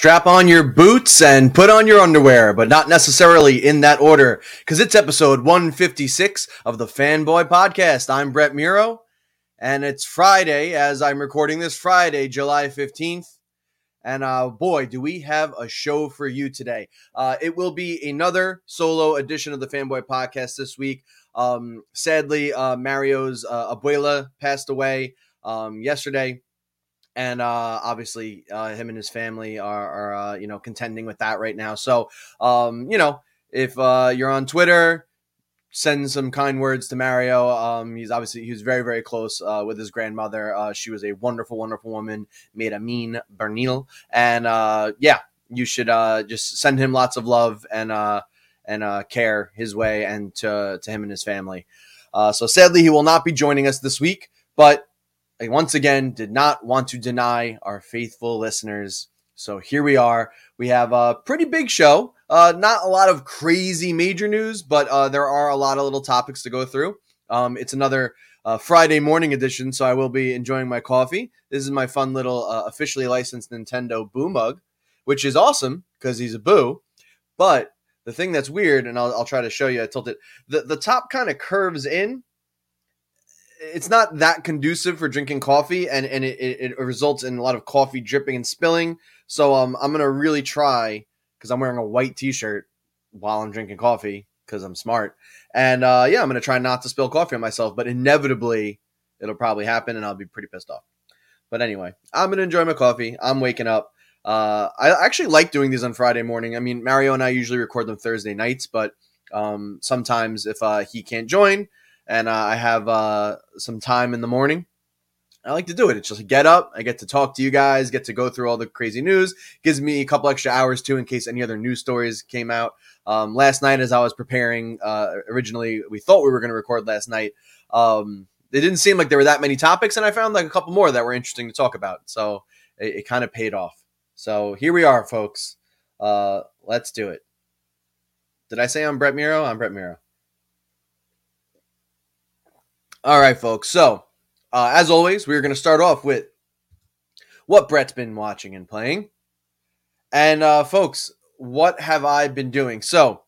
Strap on your boots and put on your underwear, but not necessarily in that order, because it's episode 156 of the Fanboy Podcast. I'm Brett Muro, and it's Friday as I'm recording this Friday, July 15th. And uh, boy, do we have a show for you today. Uh, it will be another solo edition of the Fanboy Podcast this week. Um, sadly, uh, Mario's uh, abuela passed away um, yesterday and uh, obviously uh, him and his family are, are uh, you know contending with that right now. So um, you know if uh, you're on Twitter, send some kind words to Mario. Um, he's obviously he was very very close uh, with his grandmother. Uh, she was a wonderful wonderful woman, made a mean Bernil, and yeah, you should just send him lots of love and and care his way and to to him and his family. so sadly, he will not be joining us this week, but I once again did not want to deny our faithful listeners. So here we are. We have a pretty big show. Uh, not a lot of crazy major news, but uh, there are a lot of little topics to go through. Um, it's another uh, Friday morning edition, so I will be enjoying my coffee. This is my fun little uh, officially licensed Nintendo Boo mug, which is awesome because he's a Boo. But the thing that's weird, and I'll, I'll try to show you, I tilted the the top kind of curves in, it's not that conducive for drinking coffee and and it, it, results in a lot of coffee dripping and spilling. So um i'm gonna really try because i'm wearing a white t-shirt while i'm drinking coffee because i'm smart. And uh yeah i'm gonna try not to spill coffee on myself but inevitably it'll probably happen and i'll be pretty pissed off. But anyway i'm gonna enjoy my coffee. I'm waking up. Uh i actually like doing these on friday morning. I mean mario and i usually record them thursday nights but um sometimes if uh he can't join and uh, I have uh, some time in the morning. I like to do it. It's just get up, I get to talk to you guys, get to go through all the crazy news. Gives me a couple extra hours too, in case any other news stories came out. Um, last night, as I was preparing, uh, originally we thought we were going to record last night. Um, it didn't seem like there were that many topics, and I found like a couple more that were interesting to talk about. So it, it kind of paid off. So here we are, folks. Uh, let's do it. Did I say I'm Brett Muro? I'm Brett Muro. All right, folks. So, uh, as always, we're going to start off with what Brett's been watching and playing. And, uh, folks, what have I been doing? So,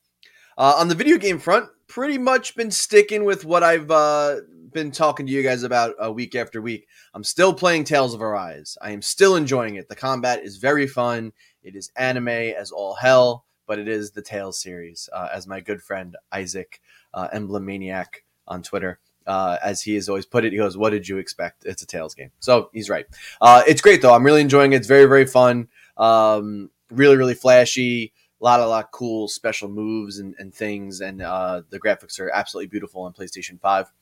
uh, on the video game front, pretty much been sticking with what I've uh, been talking to you guys about uh, week after week. I'm still playing Tales of Arise. I am still enjoying it. The combat is very fun. It is anime as all hell, but it is the Tales series, uh, as my good friend Isaac, uh, Emblem Maniac on Twitter, uh, as he has always put it. He goes, "What did you expect? It's a Tales game." So he's right. Uh, it's great though. I'm really enjoying it. It's very very fun. Um, really really flashy. A lot, a lot of cool special moves and, and things, and uh, the graphics are absolutely beautiful on PlayStation Five.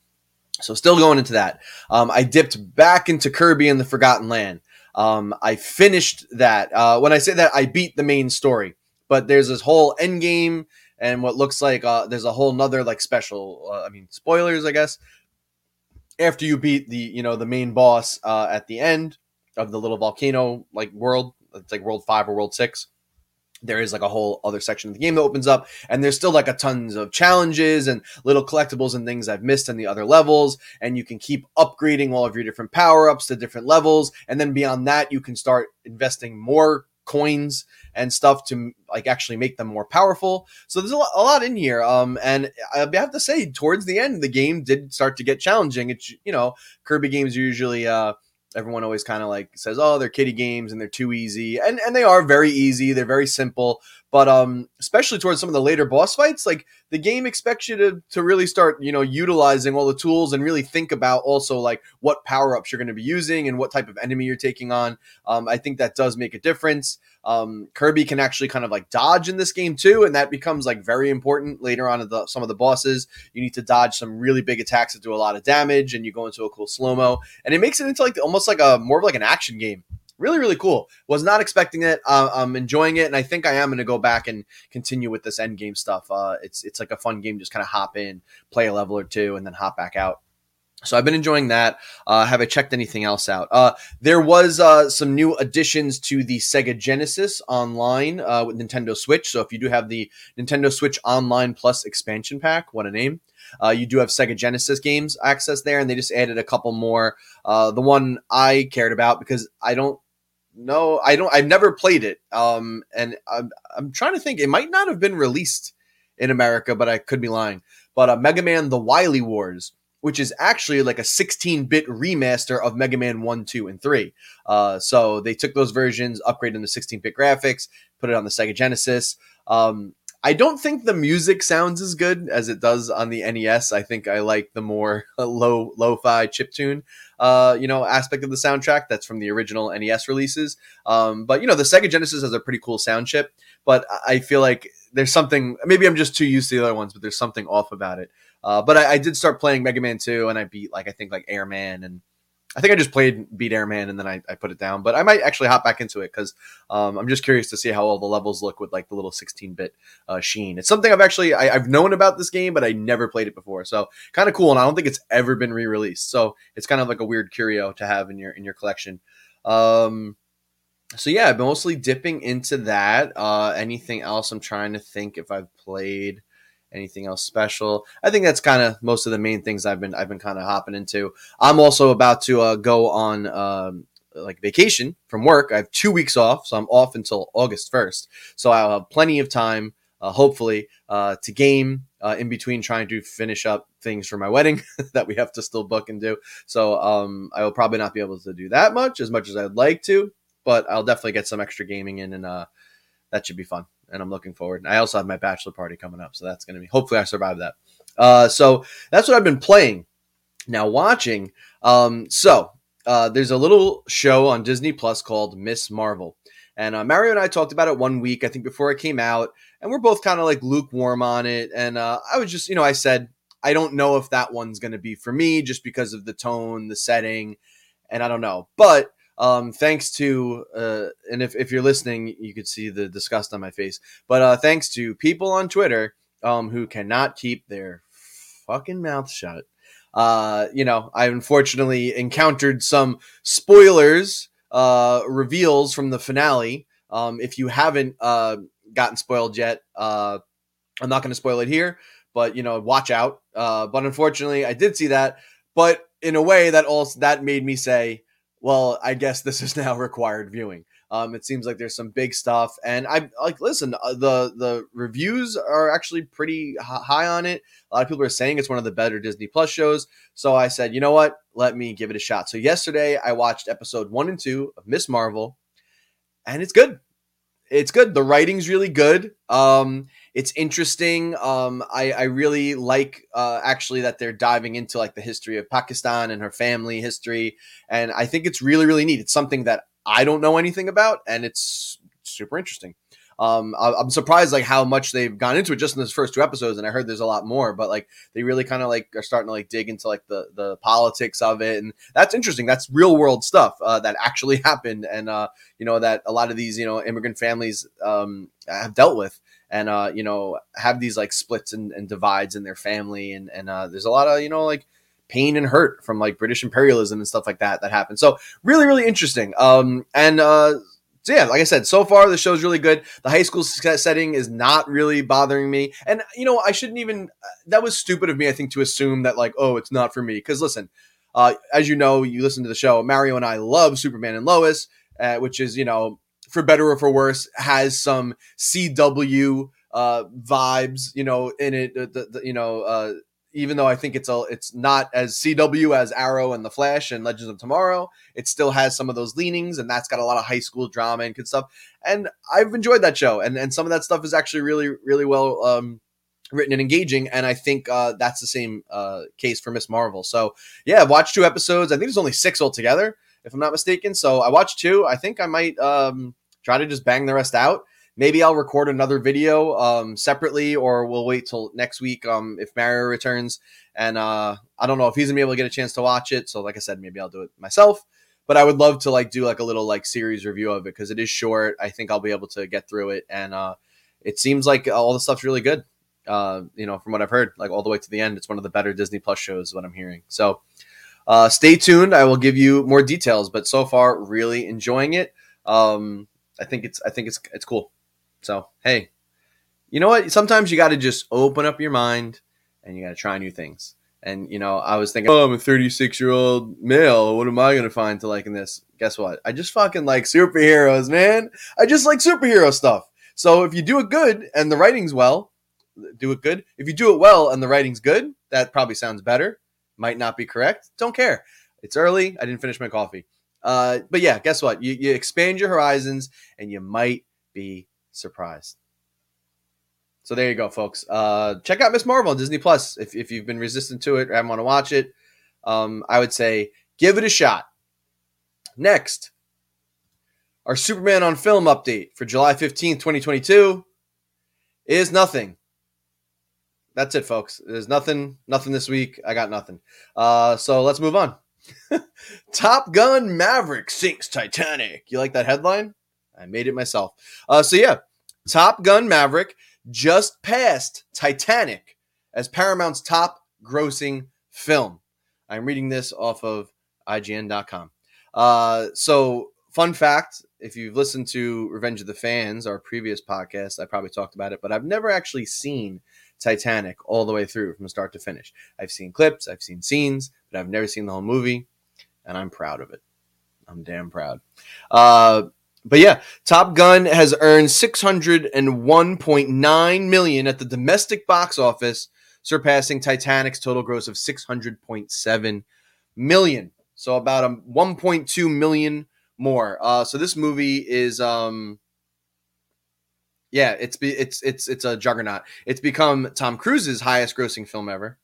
So still going into that. Um, I dipped back into Kirby and the Forgotten Land. Um, I finished that. Uh, when I say that, I beat the main story, but there's this whole end game and what looks like uh, there's a whole nother like special. Uh, I mean, spoilers, I guess. After you beat the you know the main boss uh, at the end of the little volcano like world, it's like World Five or World Six. There is like a whole other section of the game that opens up, and there's still like a tons of challenges and little collectibles and things I've missed in the other levels. And you can keep upgrading all of your different power ups to different levels, and then beyond that, you can start investing more coins and stuff to like actually make them more powerful. So there's a lot, a lot in here. Um, and I have to say, towards the end, the game did start to get challenging. It's you know, Kirby games are usually uh, everyone always kind of like says, oh, they're kiddie games and they're too easy, and and they are very easy. They're very simple, but um, especially towards some of the later boss fights, like the game expects you to to really start, you know, utilizing all the tools and really think about also like what power ups you're going to be using and what type of enemy you're taking on. Um, I think that does make a difference. Um, Kirby can actually kind of like dodge in this game too, and that becomes like very important later on the, some of the bosses. You need to dodge some really big attacks that do a lot of damage, and you go into a cool slow mo, and it makes it into like almost like a more of like an action game really really cool was not expecting it uh, i'm enjoying it and i think i am going to go back and continue with this end game stuff uh, it's it's like a fun game just kind of hop in play a level or two and then hop back out so I've been enjoying that. Uh, have I checked anything else out? Uh, there was uh, some new additions to the Sega Genesis online uh, with Nintendo Switch. So if you do have the Nintendo Switch Online Plus expansion pack, what a name! Uh, you do have Sega Genesis games access there, and they just added a couple more. Uh, the one I cared about because I don't know. I don't. I've never played it. Um, and I'm I'm trying to think. It might not have been released in America, but I could be lying. But uh, Mega Man: The Wily Wars, which is actually like a 16-bit remaster of Mega Man 1, 2, and 3. Uh, so they took those versions, upgraded them to 16-bit graphics, put it on the Sega Genesis. Um, I don't think the music sounds as good as it does on the NES. I think I like the more low lo-fi chip tune, uh, you know, aspect of the soundtrack that's from the original NES releases. Um, but you know, the Sega Genesis has a pretty cool sound chip, but I feel like there's something. Maybe I'm just too used to the other ones, but there's something off about it. Uh, but I, I, did start playing Mega Man 2, and I beat like I think like Airman and I think I just played Beat Airman and then I, I put it down, but I might actually hop back into it because um, I'm just curious to see how all the levels look with like the little 16-bit uh, sheen. It's something I've actually I, have known about this game, but I never played it before, so kind of cool. And I don't think it's ever been re-released, so it's kind of like a weird curio to have in your in your collection. Um, so yeah, I've been mostly dipping into that. Uh, anything else? I'm trying to think if I've played anything else special. I think that's kind of most of the main things I've been I've been kind of hopping into. I'm also about to uh, go on um, like vacation from work. I have two weeks off, so I'm off until August 1st. So I'll have plenty of time, uh, hopefully, uh, to game uh, in between trying to finish up things for my wedding that we have to still book and do. So um, I will probably not be able to do that much as much as I'd like to, but I'll definitely get some extra gaming in, and uh, that should be fun and I'm looking forward. I also have my bachelor party coming up, so that's going to be. Hopefully, I survive that. Uh, so that's what I've been playing. Now watching. Um, so uh, there's a little show on Disney Plus called Miss Marvel, and uh, Mario and I talked about it one week, I think, before it came out, and we're both kind of like lukewarm on it. And uh, I was just, you know, I said I don't know if that one's going to be for me, just because of the tone, the setting, and I don't know, but um, thanks to, uh, and if, if you're listening, you could see the disgust on my face. But uh, thanks to people on Twitter um, who cannot keep their fucking mouth shut. Uh, you know, I unfortunately encountered some spoilers, uh, reveals from the finale. Um, if you haven't uh, gotten spoiled yet, uh, I'm not going to spoil it here, but you know, watch out. Uh, but unfortunately, I did see that. But in a way, that also that made me say, well, I guess this is now required viewing. Um, it seems like there's some big stuff, and I like listen. Uh, the the reviews are actually pretty high on it. A lot of people are saying it's one of the better Disney Plus shows. So I said, you know what? Let me give it a shot. So yesterday I watched episode one and two of Miss Marvel, and it's good it's good. The writing's really good. Um, it's interesting. Um, I, I really like uh, actually that they're diving into like the history of Pakistan and her family history, and I think it's really really neat. It's something that I don't know anything about, and it's super interesting. Um, I, am surprised like how much they've gone into it just in those first two episodes, and I heard there's a lot more. But like they really kind of like are starting to like dig into like the the politics of it, and that's interesting. That's real world stuff uh, that actually happened, and uh, you know that a lot of these you know immigrant families um, have dealt with and uh, you know have these like splits and, and divides in their family and and uh, there's a lot of you know like pain and hurt from like British imperialism and stuff like that that happened. So really really interesting. Um, and uh, so yeah, like I said, so far the show's really good. The high school setting is not really bothering me, and you know I shouldn't even. That was stupid of me, I think, to assume that like, oh, it's not for me. Because listen, uh, as you know, you listen to the show. Mario and I love Superman and Lois, uh, which is you know for better or for worse has some CW uh, vibes, you know, in it. The, the, you know, uh, even though I think it's a it's not as CW as Arrow and The Flash and Legends of Tomorrow, it still has some of those leanings, and that's got a lot of high school drama and good stuff. And I've enjoyed that show, and and some of that stuff is actually really really well um, written and engaging. And I think uh, that's the same uh, case for Miss Marvel. So yeah, I've watched two episodes. I think there's only six altogether, if I'm not mistaken. So I watched two. I think I might um, try to just bang the rest out maybe I'll record another video um, separately, or we'll wait till next week um, if Mario returns. And uh, I don't know if he's gonna be able to get a chance to watch it. So, like I said, maybe I'll do it myself. But I would love to like do like a little like series review of it because it is short. I think I'll be able to get through it, and uh, it seems like all the stuff's really good. Uh, you know, from what I've heard, like all the way to the end, it's one of the better Disney Plus shows. What I'm hearing, so. Uh, stay tuned. I will give you more details, but so far, really enjoying it. Um, I think it's I think it's it's cool. So, hey, you know what? Sometimes you got to just open up your mind and you got to try new things. And you know, I was thinking, oh, I'm a 36 year old male. What am I gonna find to like in this? Guess what? I just fucking like superheroes, man. I just like superhero stuff. So if you do it good and the writing's well, do it good. If you do it well and the writing's good, that probably sounds better. Might not be correct. Don't care. It's early. I didn't finish my coffee. Uh, but yeah, guess what? You, you expand your horizons and you might be surprised. So there you go, folks. Uh, check out Miss Marvel on Disney Plus if, if you've been resistant to it or haven't want to watch it. Um, I would say give it a shot. Next, our Superman on film update for July 15th, 2022 is nothing. That's it, folks. There's nothing, nothing this week. I got nothing. Uh, so let's move on. Top Gun Maverick sinks Titanic. You like that headline? I made it myself. Uh, so yeah, Top Gun Maverick just passed Titanic as Paramount's top grossing film. I'm reading this off of IGN.com. Uh, so, fun fact if you've listened to Revenge of the Fans, our previous podcast, I probably talked about it, but I've never actually seen Titanic all the way through from start to finish. I've seen clips, I've seen scenes, but I've never seen the whole movie, and I'm proud of it. I'm damn proud. Uh, but yeah, Top Gun has earned 601.9 million at the domestic box office, surpassing Titanic's total gross of 600.7 million. So about a 1.2 million more. Uh, so this movie is um yeah, it's it's it's it's a juggernaut. It's become Tom Cruise's highest grossing film ever.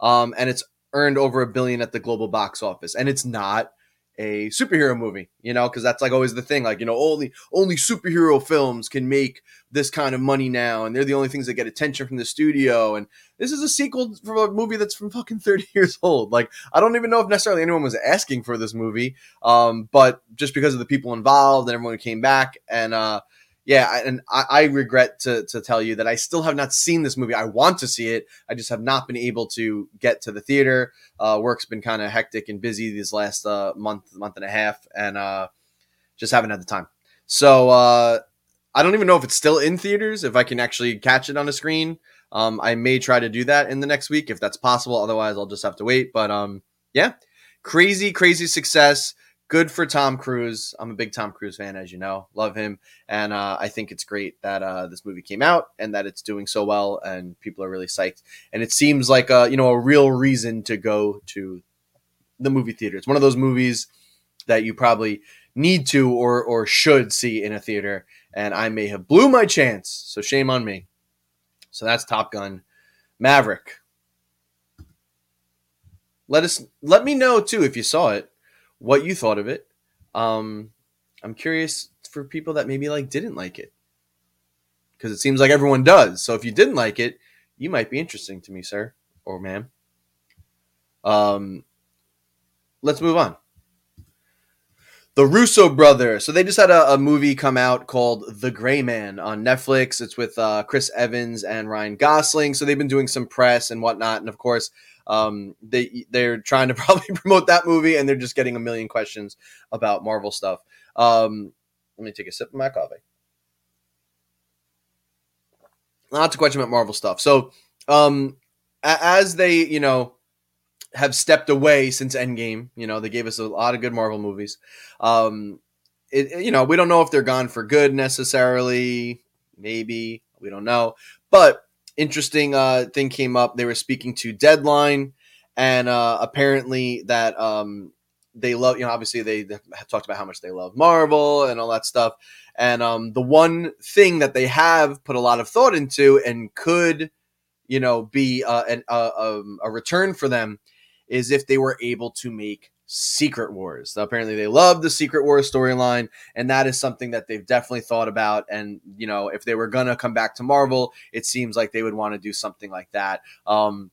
Um, and it's earned over a billion at the global box office. And it's not a superhero movie, you know, because that's like always the thing. Like, you know, only only superhero films can make this kind of money now, and they're the only things that get attention from the studio. And this is a sequel from a movie that's from fucking 30 years old. Like, I don't even know if necessarily anyone was asking for this movie. Um, but just because of the people involved and everyone came back and uh yeah, and I, I, regret to, to tell you that I still have not seen this movie. I want to see it. I just have not been able to get to the theater. Uh, work's been kind of hectic and busy these last uh, month, month and a half, and uh, just haven't had the time. So uh, I don't even know if it's still in theaters. If I can actually catch it on a screen, um, I may try to do that in the next week if that's possible. Otherwise, I'll just have to wait. But um, yeah, crazy, crazy success good for Tom Cruise. I'm a big Tom Cruise fan, as you know, love him, and uh, I think it's great that uh, this movie came out and that it's doing so well, and people are really psyched. And it seems like a you know a real reason to go to the movie theater. It's one of those movies that you probably need to or or should see in a theater, and I may have blew my chance, so shame on me. So that's Top Gun, Maverick. Let us let me know too if you saw it what you thought of it. Um, I'm curious for people that maybe like didn't like it because it seems like everyone does. So if you didn't like it, you might be interesting to me, sir or ma'am. Um, let's move on. The Russo brothers. So they just had a, a, movie come out called The Gray Man on Netflix. It's with uh, Chris Evans and Ryan Gosling. So they've been doing some press and whatnot. And of course, um, they they're trying to probably promote that movie, and they're just getting a million questions about Marvel stuff. Um, let me take a sip of my coffee. Lots of questions about Marvel stuff. So, um, as they you know have stepped away since Endgame, you know they gave us a lot of good Marvel movies. Um, it, you know we don't know if they're gone for good necessarily. Maybe we don't know, but interesting uh, thing came up. They were speaking to Deadline, and uh, apparently that um, they love, you know, obviously they talked about how much they love Marvel and all that stuff. And um, the one thing that they have put a lot of thought into and could, you know, be uh, an, uh, um, a return for them is if they were able to make Secret Wars. Apparently, they love the Secret Wars storyline, and that is something that they've definitely thought about. And you know, if they were gonna come back to Marvel, it seems like they would want to do something like that. Um,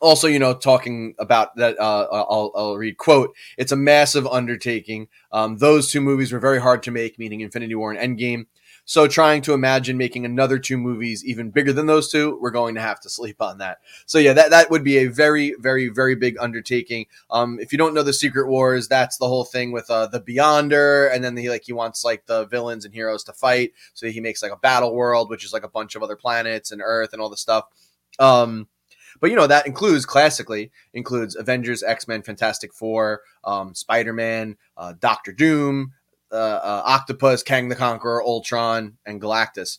also, you know, talking about that, uh, I'll, I'll, read quote. It's a massive undertaking. Um, those two movies were very hard to make, meaning Infinity War and Endgame. So trying to imagine making another two movies even bigger than those two, we're going to have to sleep on that. So yeah, that, that would be a very, very, very big undertaking. Um, if you don't know the Secret Wars, that's the whole thing with uh, the Beyonder, and then he like he wants like the villains and heroes to fight. So he makes like a battle world, which is like a bunch of other planets and Earth and all the stuff. Um, But you know that includes classically includes Avengers, X Men, Fantastic Four, um, Spider Man, uh, Doctor Doom, uh, uh, Octopus, Kang the Conqueror, Ultron, and Galactus.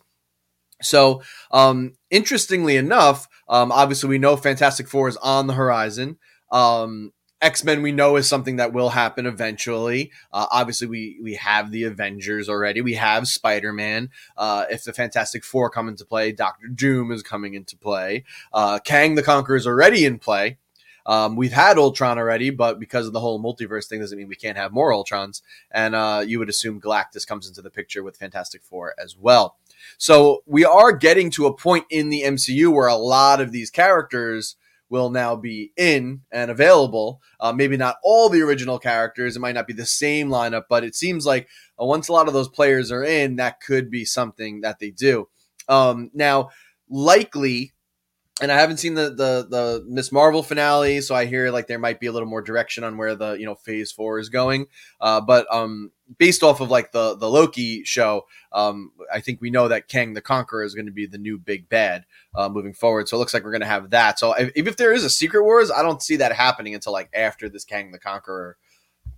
So, um, interestingly enough, um, obviously we know Fantastic Four is on the horizon. Um, X Men we know is something that will happen eventually. Uh, obviously, we we have the Avengers already. We have Spider Man. Uh, if the Fantastic Four come into play, Doctor Doom is coming into play. Uh, Kang the Conqueror is already in play. Um, we've had Ultron already, but because of the whole multiverse thing, doesn't mean we can't have more Ultrons. And uh, you would assume Galactus comes into the picture with Fantastic Four as well. So we are getting to a point in the MCU where a lot of these characters will now be in and available. Uh, maybe not all the original characters. It might not be the same lineup, but it seems like uh, once a lot of those players are in, that could be something that they do. Um, now, likely and I haven't seen the the the Miss Marvel finale, so I hear like there might be a little more direction on where the you know Phase Four is going. Uh, but um, based off of like the the Loki show, um, I think we know that Kang the Conqueror is going to be the new big bad uh, moving forward. So it looks like we're going to have that. So if, if there is a Secret Wars, I don't see that happening until like after this Kang the Conqueror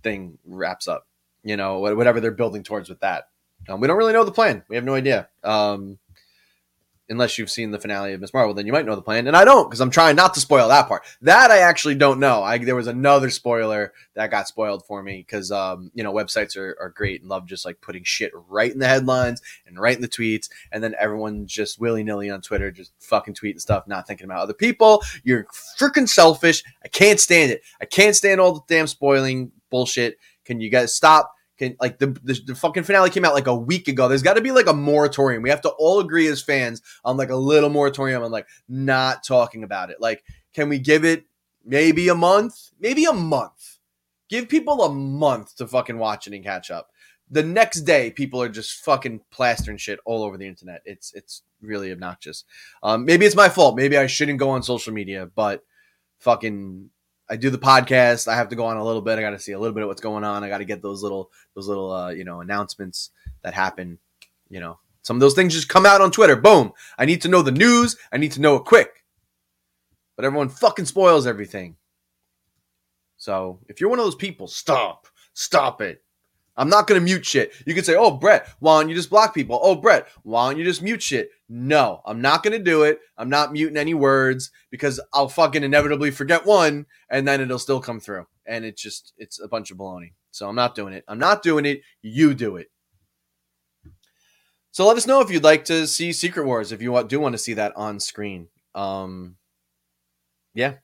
thing wraps up. You know, whatever they're building towards with that. Um, we don't really know the plan. We have no idea. Um, unless you've seen the finale of Miss Marvel, then you might know the plan. And I don't because I'm trying not to spoil that part. That I actually don't know. I, there was another spoiler that got spoiled for me because um, you know websites are, are great and love just like putting shit right in the headlines and right in the tweets, and then everyone just willy nilly on Twitter just fucking tweeting stuff, not thinking about other people. You're freaking selfish. I can't stand it. I can't stand all the damn spoiling bullshit. Can you guys stop? Can like the, the, the fucking finale came out like a week ago. There's got to be like a moratorium. We have to all agree as fans on like a little moratorium on like not talking about it. Like, can we give it maybe a month? Maybe a month. Give people a month to fucking watch it and catch up. The next day, people are just fucking plastering shit all over the internet. It's it's really obnoxious. Um, maybe it's my fault. Maybe I shouldn't go on social media, but fucking I do the podcast. I have to go on a little bit. I got to see a little bit of what's going on. I got to get those little those little uh, you know announcements that happen. You know, some of those things just come out on Twitter. Boom. I need to know the news. I need to know it quick. But everyone fucking spoils everything. So if you're one of those people, stop. Stop it. I'm not to mute shit. You can say, oh, Brett, why don't you just block people? Oh, Brett, why don't you just mute shit? No, I'm not going to do it. I'm not muting any words because I'll fucking inevitably forget one and then it'll still come through. And it's just, it's a bunch of baloney. So I'm not doing it. I'm not doing it. You do it. So let us know if you'd like to see Secret Wars, if you do want to see that on screen. Um, yeah,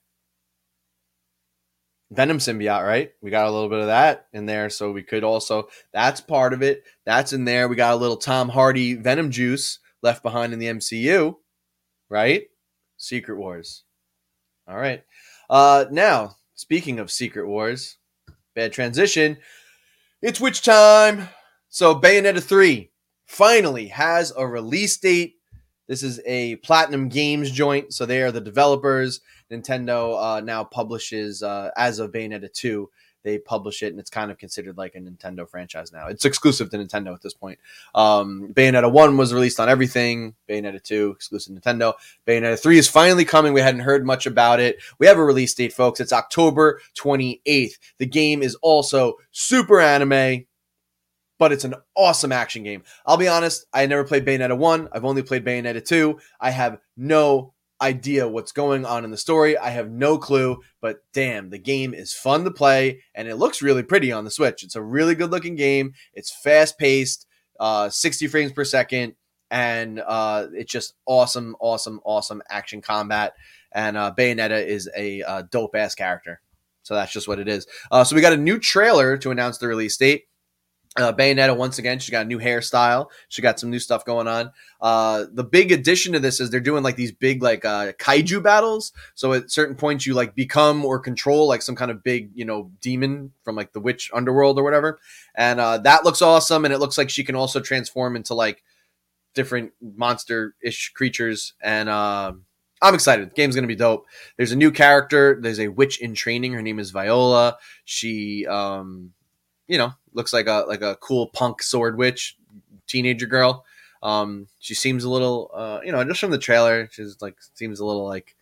Venom symbiote, right? We got a little bit of that in there, so we could also that's part of it. That's in there. We got a little Tom Hardy Venom juice left behind in the MCU, right? Secret Wars. All right. Uh now, speaking of Secret Wars, bad transition. It's which time? So Bayonetta 3 finally has a release date. This is a Platinum Games joint, so they are the developers Nintendo uh, now publishes uh, as of Bayonetta 2. They publish it, and it's kind of considered like a Nintendo franchise now. It's exclusive to Nintendo at this point. Um, Bayonetta 1 was released on everything. Bayonetta 2, exclusive Nintendo. Bayonetta 3 is finally coming. We hadn't heard much about it. We have a release date, folks. It's October 28th. The game is also super anime but it's an awesome action game. I'll be honest, I never played Bayonetta 1. I've only played Bayonetta 2. I have no idea what's going on in the story. I have no clue, but damn, the game is fun to play and it looks really pretty on the Switch. It's a really good looking game. It's fast paced, uh, 60 frames per second, and uh, it's just awesome, awesome, awesome action combat. And uh, Bayonetta is a uh, dope ass character. So that's just what it is. Uh, so we got a new trailer to announce the release date. Uh, Bayonetta once again, she got a new hairstyle. She got some new stuff going on. Uh, the big addition to this is they're doing like these big like uh, kaiju battles. So at certain points you like become or control like some kind of big you know demon from like the witch underworld or whatever, and uh, that looks awesome. And it looks like she can also transform into like different monster ish creatures. And uh, I'm excited. The game's gonna be dope. There's a new character. There's a witch in training. Her name is Viola. She um you know, looks like a like a cool punk sword witch teenager girl. Um, she seems a little, uh, you know, just from the trailer, she's like seems a little like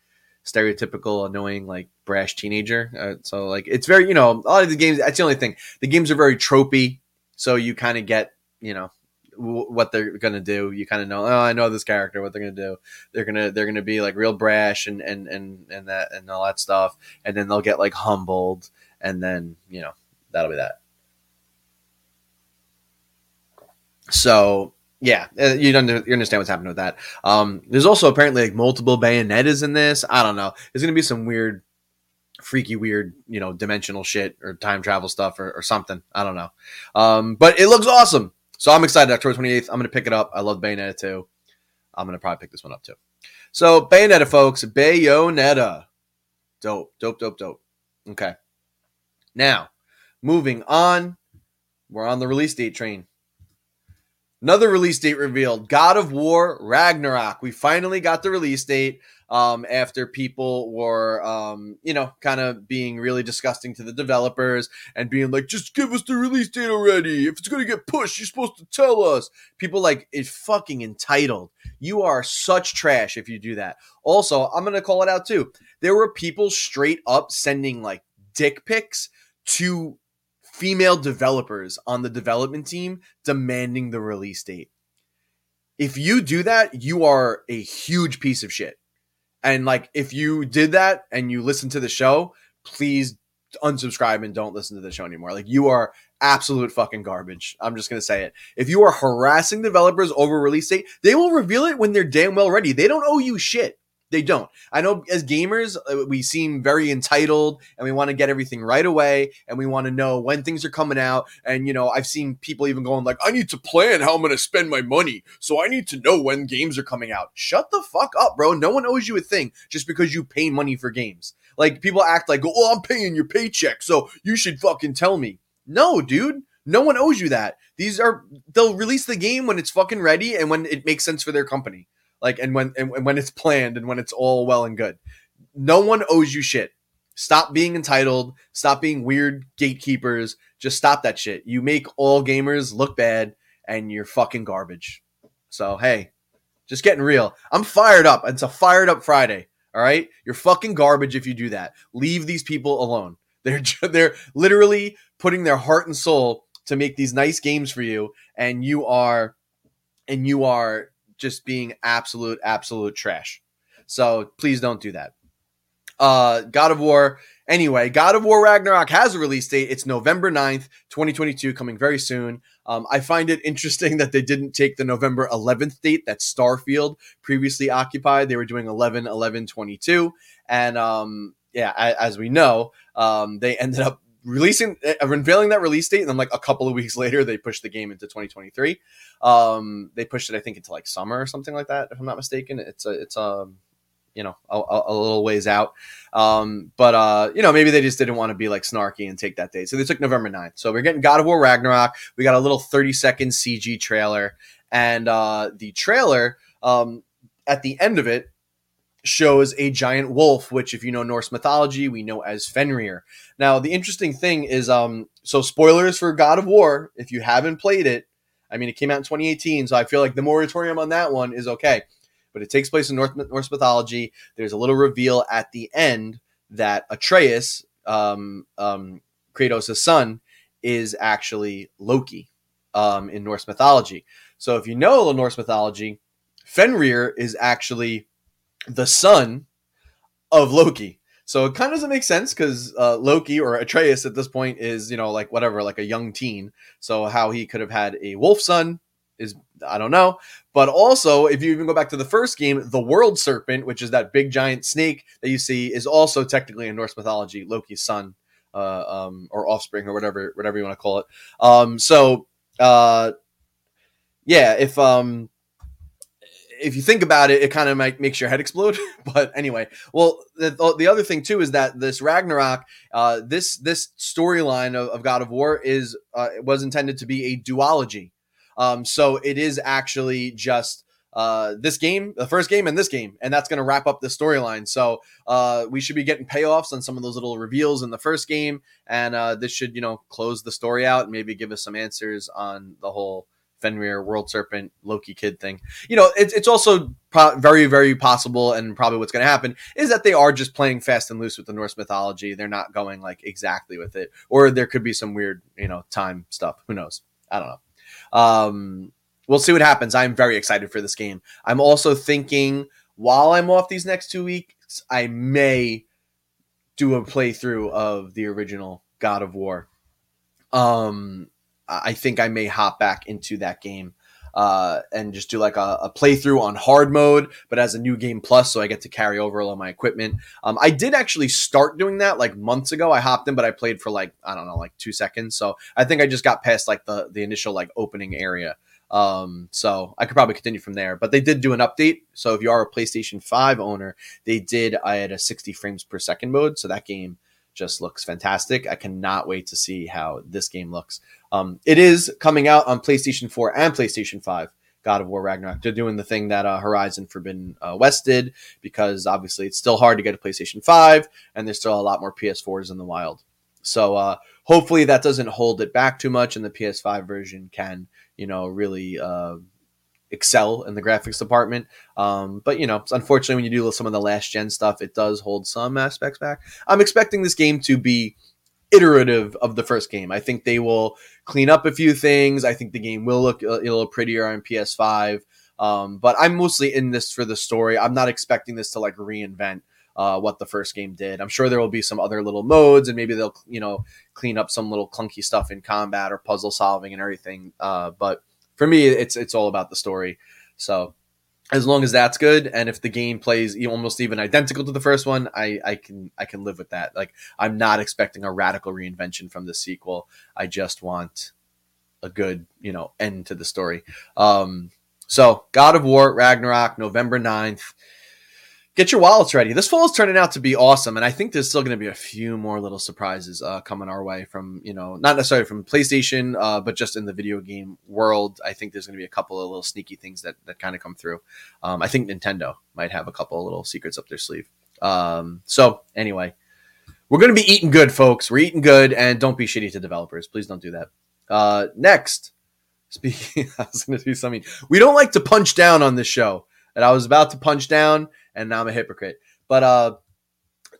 stereotypical annoying like brash teenager. Uh, so like it's very you know a lot of the games. That's the only thing. The games are very tropey, so you kind of get you know what they're gonna do. You kind of know. Oh, I know this character. What they're gonna do. They're gonna they're gonna be like real brash and and and and that and all that stuff. And then they'll get like humbled, and then you know that'll be that. So yeah, uh, you don't you understand what's happening with that. Um, there's also apparently like multiple Bayonettas in this. I don't know. There's gonna be some weird, freaky, weird, you know, dimensional shit or time travel stuff or, or something. I don't know. Um, but it looks awesome. So I'm excited. October 28th. I'm gonna pick it up. I love Bayonetta too. I'm gonna probably pick this one up too. So Bayonetta, folks. Bayonetta. Dope, dope, dope, dope. Okay. Now, moving on. We're on the release date train. Another release date revealed God of War Ragnarok. We finally got the release date um, after people were, um, you know, kind of being really disgusting to the developers and being like, just give us the release date already. If it's going to get pushed, you're supposed to tell us. People like, it's fucking entitled. You are such trash if you do that. Also, I'm going to call it out too. There were people straight up sending like dick pics to female developers on the development team demanding the release date. If you do that, you are a huge piece of shit. And like if you did that and you listen to the show, please unsubscribe and don't listen to the show anymore. Like you are absolute fucking garbage. I'm just gonna say it. If you are harassing developers over release date, they will reveal it when they're damn well ready. They don't owe you shit. They don't. I know as gamers, uh, we seem very entitled and we want to get everything right away and we want to know when things are coming out. And, you know, I've seen people even going like, I need to plan how I'm going to spend my money. So I need to know when games are coming out. Shut the fuck up, bro. No one owes you a thing just because you pay money for games. Like people act like, oh, I'm paying your paycheck. So you should fucking tell me. No, dude. No one owes you that. These are, they'll release the game when it's fucking ready and when it makes sense for their company like and when and when it's planned and when it's all well and good. No one owes you shit. Stop being entitled. Stop being weird gatekeepers. Just stop that shit. You make all gamers look bad and you're fucking garbage. So hey just getting real. I'm fired up. It's a fired up friday all right? You're fucking garbage if you do that. Leave these people alone. They're they're literally putting their heart and soul to make these nice games for you and you are and you are just being absolute, absolute trash. So please don't do that. Uh, God of War. Anyway, God of War Ragnarok has a release date. It's November 9th, 2022, coming very soon. Um, I find it interesting that they didn't take the November 11th date that Starfield previously occupied. They were doing 11 11 22. And um, yeah, as we know, um, they ended up releasing uh, unveiling that release date and then like a couple of weeks later they pushed the game into 2023 um they pushed it i think into like summer or something like that if i'm not mistaken. It's a it's a um, you know a, a, little ways out. Um but uh you know maybe they just didn't want to be like snarky and take that date. So they took november 9th so we're getting god of war ragnarok. We got a little 30 second cg trailer. And uh the trailer um at the end of it shows a giant wolf, which, if you know Norse mythology, we know as Fenrir. Now, the interesting thing is, um, so spoilers for God of War. If you haven't played it, I mean, it came out in 2018, so I feel like the moratorium on that one is okay. But it takes place in North, Norse mythology. There's a little reveal at the end that Atreus, um, um, Kratos' son, is actually Loki um, in Norse mythology. So if you know a little Norse mythology, Fenrir is actually the son of Loki. So it kind of doesn't make sense because uh, Loki or Atreus at this point is, you know, like whatever, like a young teen. So how he could have had a wolf son is, I don't know. But also, if you even go back to the first game, the world serpent, which is that big giant snake that you see, is also technically in Norse mythology Loki's son uh, um, or offspring or whatever, whatever you want to call it. Um, so, uh, yeah, if um, if you think about it, it kind of makes your head explode. but anyway, well, the, the other thing too is that this Ragnarok, uh, this this storyline of, of, God of War is uh, was intended to be a duology. Um, so it is actually just uh, this game, the first game, and this game, and that's going to wrap up the storyline. So uh, we should be getting payoffs on some of those little reveals in the first game, and uh, this should you know close the story out and maybe give us some answers on the whole Fenrir, World Serpent, Loki Kid thing. You know, it's it's also pro- very very possible, and probably what's going to happen is that they are just playing fast and loose with the Norse mythology. They're not going like exactly with it, or there could be some weird you know time stuff. Who knows? I don't know. Um, we'll see what happens. I'm very excited for this game. I'm also thinking while I'm off these next two weeks, I may do a playthrough of the original God of War. Um, I think I may hop back into that game uh, and just do like a, a, playthrough on hard mode, but as a new game plus, so I get to carry over all of my equipment. Um, I did actually start doing that like months ago. I hopped in, but I played for like I don't know, like two seconds. So I think I just got past like the the initial like opening area. Um, so I could probably continue from there. But they did do an update. So if you are a PlayStation 5 owner, they did I had a 60 frames per second mode. So that game just looks fantastic. I cannot wait to see how this game looks. Um, it is coming out on PlayStation 4 and PlayStation 5. God of War Ragnarok. They're doing the thing that uh, Horizon Forbidden uh, West did because obviously it's still hard to get a PlayStation 5 and there's still a lot more PS4s in the wild. So uh, hopefully that doesn't hold it back too much and the PS5 version can you know, really uh, excel in the graphics department. Um, but you know, unfortunately, when you do some of the last gen stuff, it does hold some aspects back. I'm expecting this game to be iterative of the first game. I think they will clean up a few things. I think the game will look a, little prettier on PS5. Um, but I'm mostly in this for the story. I'm not expecting this to like reinvent uh, what the first game did. I'm sure there will be some other little modes, and maybe they'll you know clean up some little clunky stuff in combat or puzzle solving and everything. Uh, but for me, it's it's all about the story. So as long as that's good, and if the game plays almost even identical to the first one, I, I can I can live with that. Like I'm not expecting a radical reinvention from the sequel. I just want a good you know end to the story. Um, so God of War Ragnarok November 9th get your wallets ready. This fall is turning out to be awesome, and I think there's still going to be a few more little surprises uh, coming our way from you know not necessarily from PlayStation, uh, but just in the video game world. I think there's going to be a couple of little sneaky things that that kind of come through. Um, I think Nintendo might have a couple of little secrets up their sleeve. Um, so anyway, we're going to be eating good, folks. We're eating good, and don't be shitty to developers. Please don't do that. Uh, next, speaking, I was going to do something. We don't like to punch down on this show, and I was about to punch down and now I'm a hypocrite. But uh,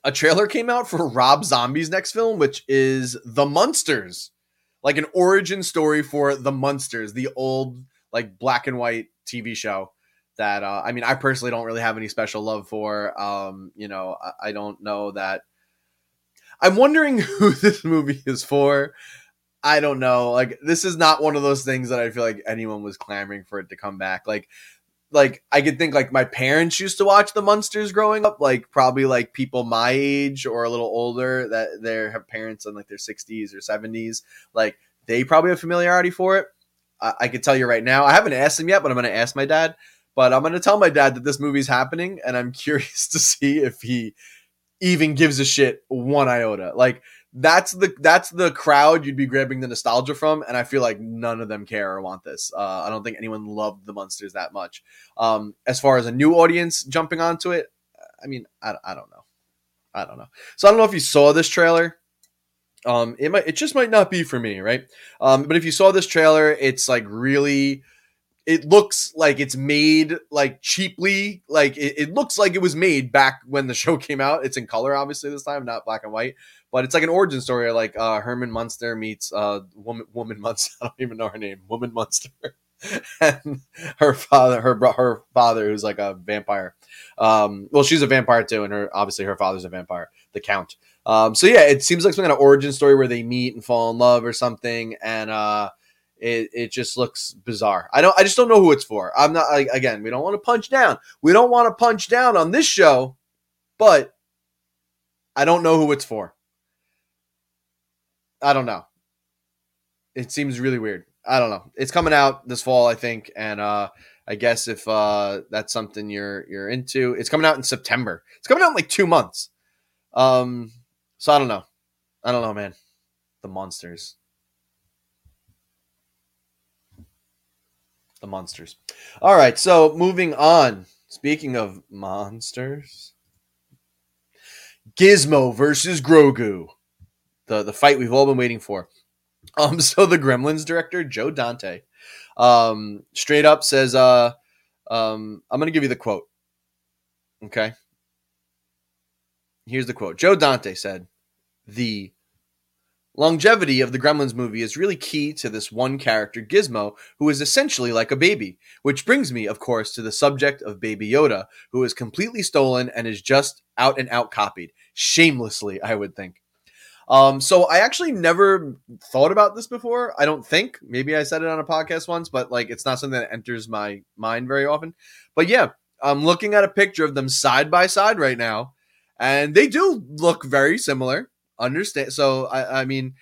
a trailer came out for Rob Zombie's next film, which is The Munsters, like an origin story for The Munsters, the old like black and white TV show that uh, I mean, I personally don't really have any special love for. Um, you know, I, I don't know that. I'm wondering who this movie is for. I don't know. Like, this is not one of those things that I feel like anyone was clamoring for it to come back. Like, like I could think like my parents used to watch the Munsters growing up, like probably like people my age or a little older that their have parents in like their 60s or 70s, like they probably have familiarity for it. I, I could tell you right now, I haven't asked him yet, but I'm to ask my dad. But I'm to tell my dad that this movie's happening, and I'm curious to see if he even gives a shit one iota. Like that's the that's the crowd you'd be grabbing the nostalgia from, and I feel like none of them care or want this. Uh, I don't think anyone loved the Munsters that much. Um, as far as a new audience jumping onto it, I mean, I, I don't know, I don't know. So I don't know if you saw this trailer. Um, it might it just might not be for me, right? Um, but if you saw this trailer, it's like really it looks like it's made like cheaply like it, it, looks like it was made back when the show came out it's in color obviously this time not black and white but it's like an origin story like uh, herman munster meets uh woman woman munster i don't even know her name woman munster and her father her her father who's like a vampire um well she's a vampire too and her obviously her father's a vampire the count um so yeah it seems like some kind of origin story where they meet and fall in love or something and uh it, it just looks bizarre. I don't I just don't know who it's for. I'm not again, we don't want to punch down. We don't want to punch down on this show, but I don't know who it's for. I don't know. It seems really weird. I don't know. It's coming out this fall, I think, and uh I guess if uh that's something you're you're into, it's coming out in September. It's coming out in like 2 months. Um so I don't know. I don't know, man. The Munsters. the Munsters. All right, so moving on. Speaking of monsters, Gizmo versus Grogu, the the fight we've all been waiting for. Um, so the Gremlins director Joe Dante, um, straight up says, uh, um, I'm gonna give you the quote. Okay. Here's the quote. Joe Dante said, "The longevity of the Gremlins movie is really key to this one character, Gizmo, who is essentially like a baby. Which brings me, of course, to the subject of Baby Yoda, who is completely stolen and is just out and out copied, shamelessly, I would think." Um, so I actually never thought about this before. I don't think. Maybe I said it on a podcast once, but like it's not something that enters my mind very often. But yeah, I'm looking at a picture of them side by side right now, and they do look very similar. Understand? So I, I mean,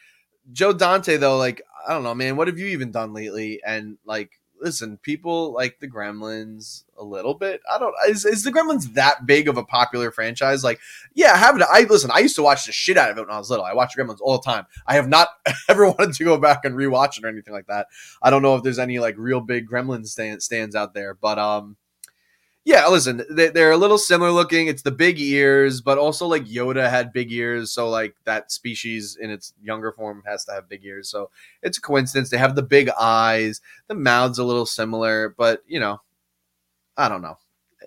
Joe Dante though, like I don't know, man. What have you even done lately? And like listen, people like the Gremlins a little bit. I don't is, is the Gremlins that big of a popular franchise? Like, yeah, it. I listen, I used to watch the shit out of it when I was little. I watched Gremlins all the time. I have not ever wanted to go back and rewatch it or anything like that. I don't know if there's any like real big Gremlins stand, stands out there, but um yeah, listen, they're a little similar looking. It's the big ears, but also like Yoda had big ears, so like that species in its younger form has to have big ears. So it's a coincidence. They have the big eyes, the mouth's a little similar, but you know, I don't know.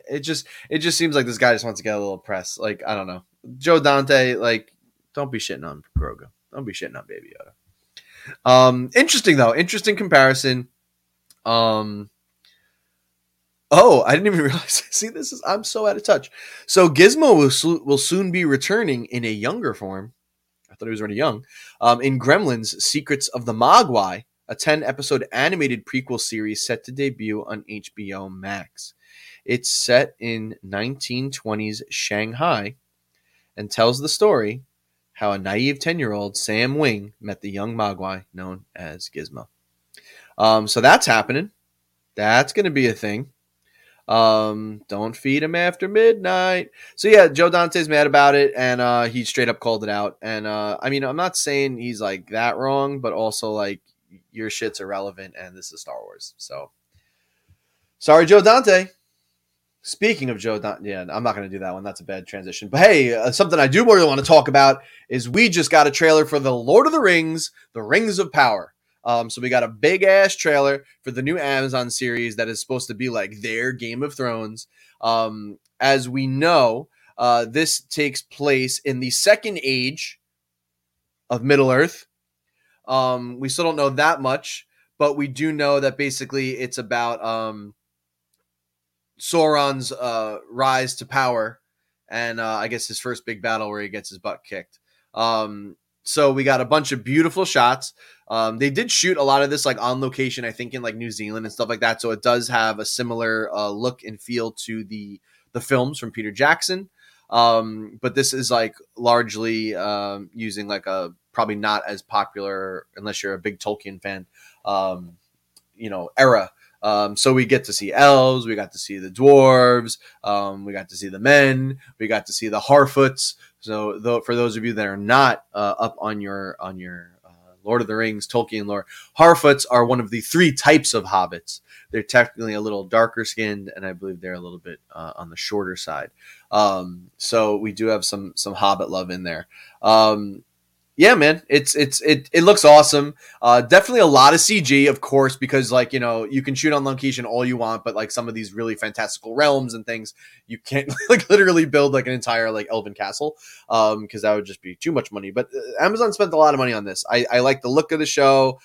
It just it just seems like this guy just wants to get a little press. Like I don't know, Joe Dante. Like, don't be shitting on Grogu. Don't be shitting on Baby Yoda. Um, interesting though. Interesting comparison. Um Oh, I didn't even realize. See, this is I'm so out of touch. So Gizmo will will soon be returning in a younger form. I thought he was already young. Um, in Gremlins: Secrets of the Mogwai, a 10 episode animated prequel series set to debut on HBO Max. It's set in 1920s Shanghai and tells the story how a naive 10 year old Sam Wing met the young Mogwai known as Gizmo. Um, so that's happening. That's going to be a thing. Um, don't feed him after midnight. So yeah, Joe Dante's mad about it, and uh, he straight up called it out. And uh, I mean, I'm not saying he's like that wrong, but also like your shit's irrelevant, and this is Star Wars. So sorry, Joe Dante. Speaking of Joe Dante, yeah, I'm not going to do that one. That's a bad transition. But hey, uh, something I do really want to talk about is we just got a trailer for the Lord of the Rings, The Rings of Power. Um, so we got a big ass trailer for the new Amazon series that is supposed to be like their Game of Thrones. Um, as we know, uh, this takes place in the second age of Middle Earth. Um, we still don't know that much, but we do know that basically it's about um, Sauron's uh, rise to power and uh, I guess his first big battle where he gets his butt kicked. Um, so we got a bunch of beautiful shots. Um, they did shoot a lot of this like on location, I think in like New Zealand and stuff like that. So it does have a similar uh, look and feel to the the films from Peter Jackson. Um, but this is like largely um, using like a probably not as popular unless you're a big Tolkien fan, um, you know, era. Um, so we get to see elves, we got to see the dwarves, um, we got to see the men, we got to see the Harfoots, so, though, for those of you that are not uh, up on your on your Lord of the Rings Tolkien lore, Harfoots are one of the three types of hobbits. They're technically a little darker skinned, and I believe they're a little bit uh, on the shorter side. Um, so we do have some some Hobbit love in there. Um, yeah, man, it's it's it it looks awesome. Uh, definitely a lot of CG, of course, because like you know you can shoot on location all you want, but like some of these really fantastical realms and things, you can't like literally build like an entire like elven castle, um, because that would just be too much money. But uh, Amazon spent a lot of money on this. I I like the look of the show.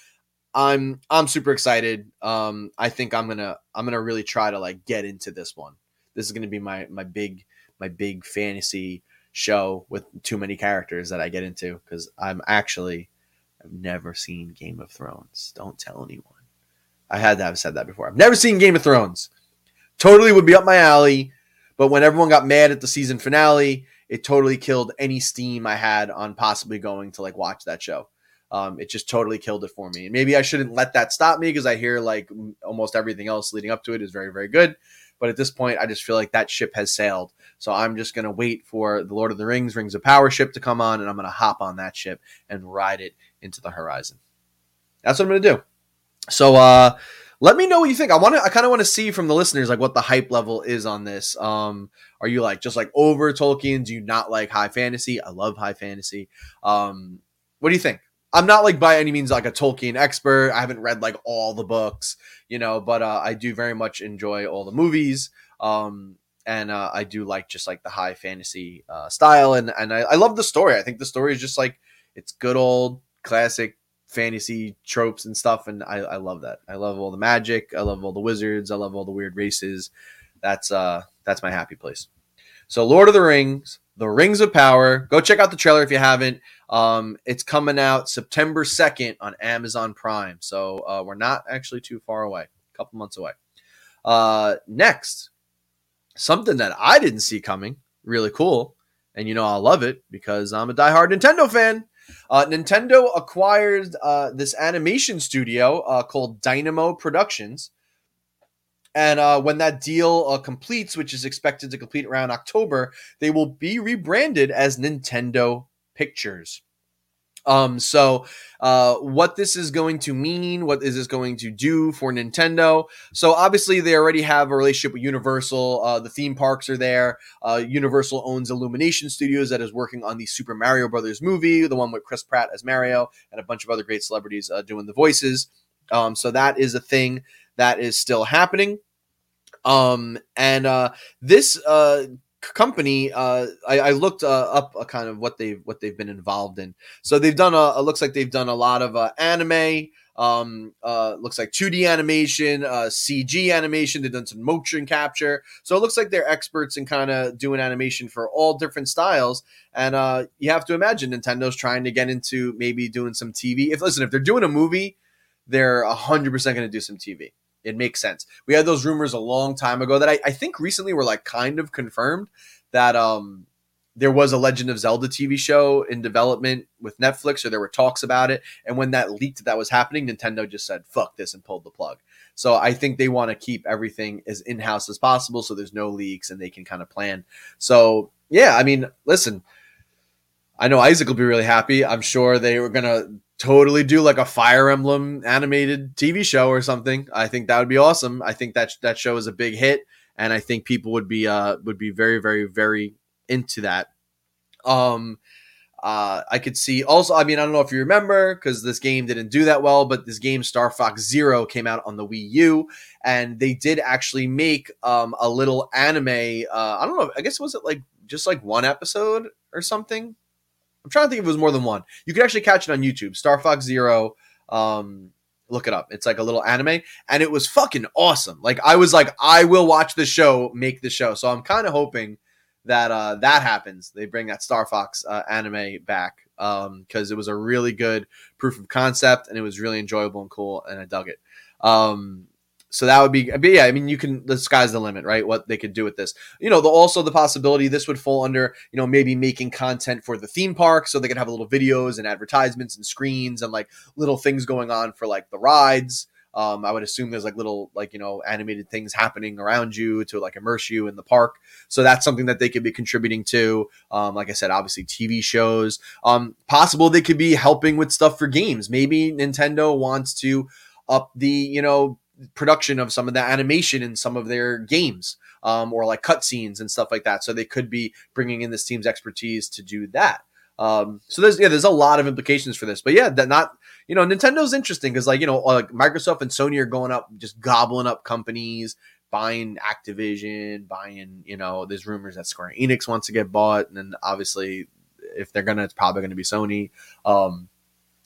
I'm I'm super excited. Um, I think I'm gonna I'm gonna really try to like get into this one. This is gonna be my my big my big fantasy show with too many characters that I get into because I'm actually I've never seen Game of Thrones. Don't tell anyone. I had to have said that before. I've never seen Game of Thrones. Totally would be up my alley, but when everyone got mad at the season finale, it totally killed any steam I had on possibly going to like watch that show. Um, it just totally killed it for me. And maybe I shouldn't let that stop me because I hear like almost everything else leading up to it is very, very good. But at this point, I just feel like that ship has sailed. So I'm just going to wait for the Lord of the Rings, Rings of Power ship to come on, and I'm going to hop on that ship and ride it into the horizon. That's what I'm going to do. So, uh, let me know what you think. I want to. I kind of want to see from the listeners like what the hype level is on this. Um, are you like just like over Tolkien? Do you not like high fantasy? I love high fantasy. Um, what do you think? I'm not like by any means like a Tolkien expert. I haven't read like all the books, you know, but uh, I do very much enjoy all the movies. Um, and uh, I do like just like the high fantasy uh, style, and and I, I love the story. I think the story is just like it's good old classic fantasy tropes and stuff, and I, I love that. I love all the magic. I love all the wizards. I love all the weird races. That's uh that's my happy place. So Lord of the Rings, The Rings of Power. Go check out the trailer if you haven't. Um, it's coming out September 2nd on Amazon Prime. So uh, we're not actually too far away, a couple months away. Uh, next, something that I didn't see coming, really cool. And you know, I love it because I'm a diehard Nintendo fan. Uh, Nintendo acquired uh, this animation studio uh, called Dynamo Productions. And uh, when that deal uh, completes, which is expected to complete around October, they will be rebranded as Nintendo Pictures. Um, so, uh, what this is going to mean, what is this going to do for Nintendo? So, obviously, they already have a relationship with Universal. Uh, the theme parks are there. Uh, Universal owns Illumination Studios that is working on the Super Mario Brothers movie, the one with Chris Pratt as Mario and a bunch of other great celebrities uh, doing the voices. Um, so, that is a thing that is still happening. Um, and uh, this uh, company uh, I, I, looked uh, up a kind of what they've what they've been involved in. So they've done a it looks like they've done a lot of uh, anime um uh looks like 2d animation uh cg animation. They've done some motion capture. So it looks like they're experts in kind of doing animation for all different styles. And uh you have to imagine nintendo's trying to get into maybe doing some tv if listen if they're doing a movie they're 100% going to do some tv it makes sense. We had those rumors a long time ago that I, I think recently were like kind of confirmed that um there was a Legend of Zelda TV show in development with Netflix, or there were talks about it. And when that leaked that was happening, Nintendo just said, fuck this and pulled the plug. So I think they want to keep everything as in house as possible so there's no leaks and they can kind of plan. So, yeah, I mean, listen, I know Isaac will be really happy. I'm sure they were going to totally do like a Fire Emblem animated TV show or something. I think that would be awesome. I think that that show is a big hit, and I think people would be uh would be very very very into that. Um, uh, I could see also. I mean, I don't know if you remember because this game didn't do that well, but this game Star Fox Zero came out on the Wii U, and they did actually make um a little anime. Uh, I don't know. I guess was it like just like one episode or something I'm trying to think if it was more than one. You can actually catch it on YouTube. Star Fox Zero. Um, look it up. It's like a little anime, and it was fucking awesome. Like I was like, I will watch the show, make the show. So I'm kind of hoping that uh, that happens. They bring that Star Fox uh, anime back because um, it was a really good proof of concept, and it was really enjoyable and cool, and I dug it. Um, so that would be, but yeah, I mean, you can, the sky's the limit, right? What they could do with this. You know, the, also the possibility this would fall under, you know, maybe making content for the theme park so they could have little videos and advertisements and screens and like little things going on for like the rides. Um, I would assume there's like little, like, you know, animated things happening around you to like immerse you in the park. So that's something that they could be contributing to. Um, like I said, obviously TV shows. Um, possible they could be helping with stuff for games. Maybe Nintendo wants to up the, you know, production of some of the animation in some of their games um, or like cutscenes and stuff like that. So they could be bringing in this team's expertise to do that. Um, so there's yeah, there's a lot of implications for this, but yeah, that not you know Nintendo's interesting because like you know like Microsoft and Sony are going up just gobbling up companies, buying Activision, buying you know there's rumors that Square Enix wants to get bought, and then obviously if they're gonna, it's probably gonna be Sony. Um,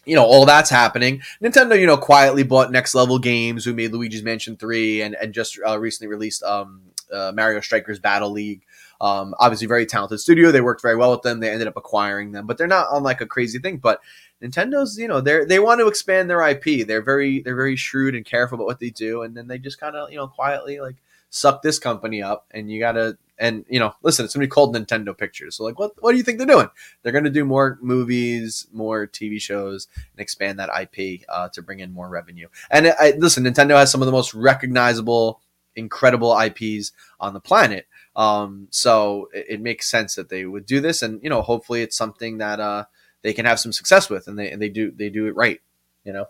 you know all that's happening. Nintendo, you know, quietly bought Next Level Games, who made Luigi's Mansion Three, and and just uh, recently released um, uh, Mario Strikers Battle League. Um, obviously, very talented studio. They worked very well with them. They ended up acquiring them, but they're not on like a crazy thing. But Nintendo's, you know, they they want to expand their IP. They're very they're very shrewd and careful about what they do, and then they just kind of you know quietly like suck this company up, and you gotta and you know, listen, it's gonna be called Nintendo Pictures. So like, what what do you think they're doing? They're gonna do more movies, more TV shows, and expand that IP uh, to bring in more revenue. And I, listen, Nintendo has some of the most recognizable, incredible IPs on the planet. Um, so it, it, makes sense that they would do this, and you know, hopefully, it's something that uh, they can have some success with, and they and they do they do it right. You know.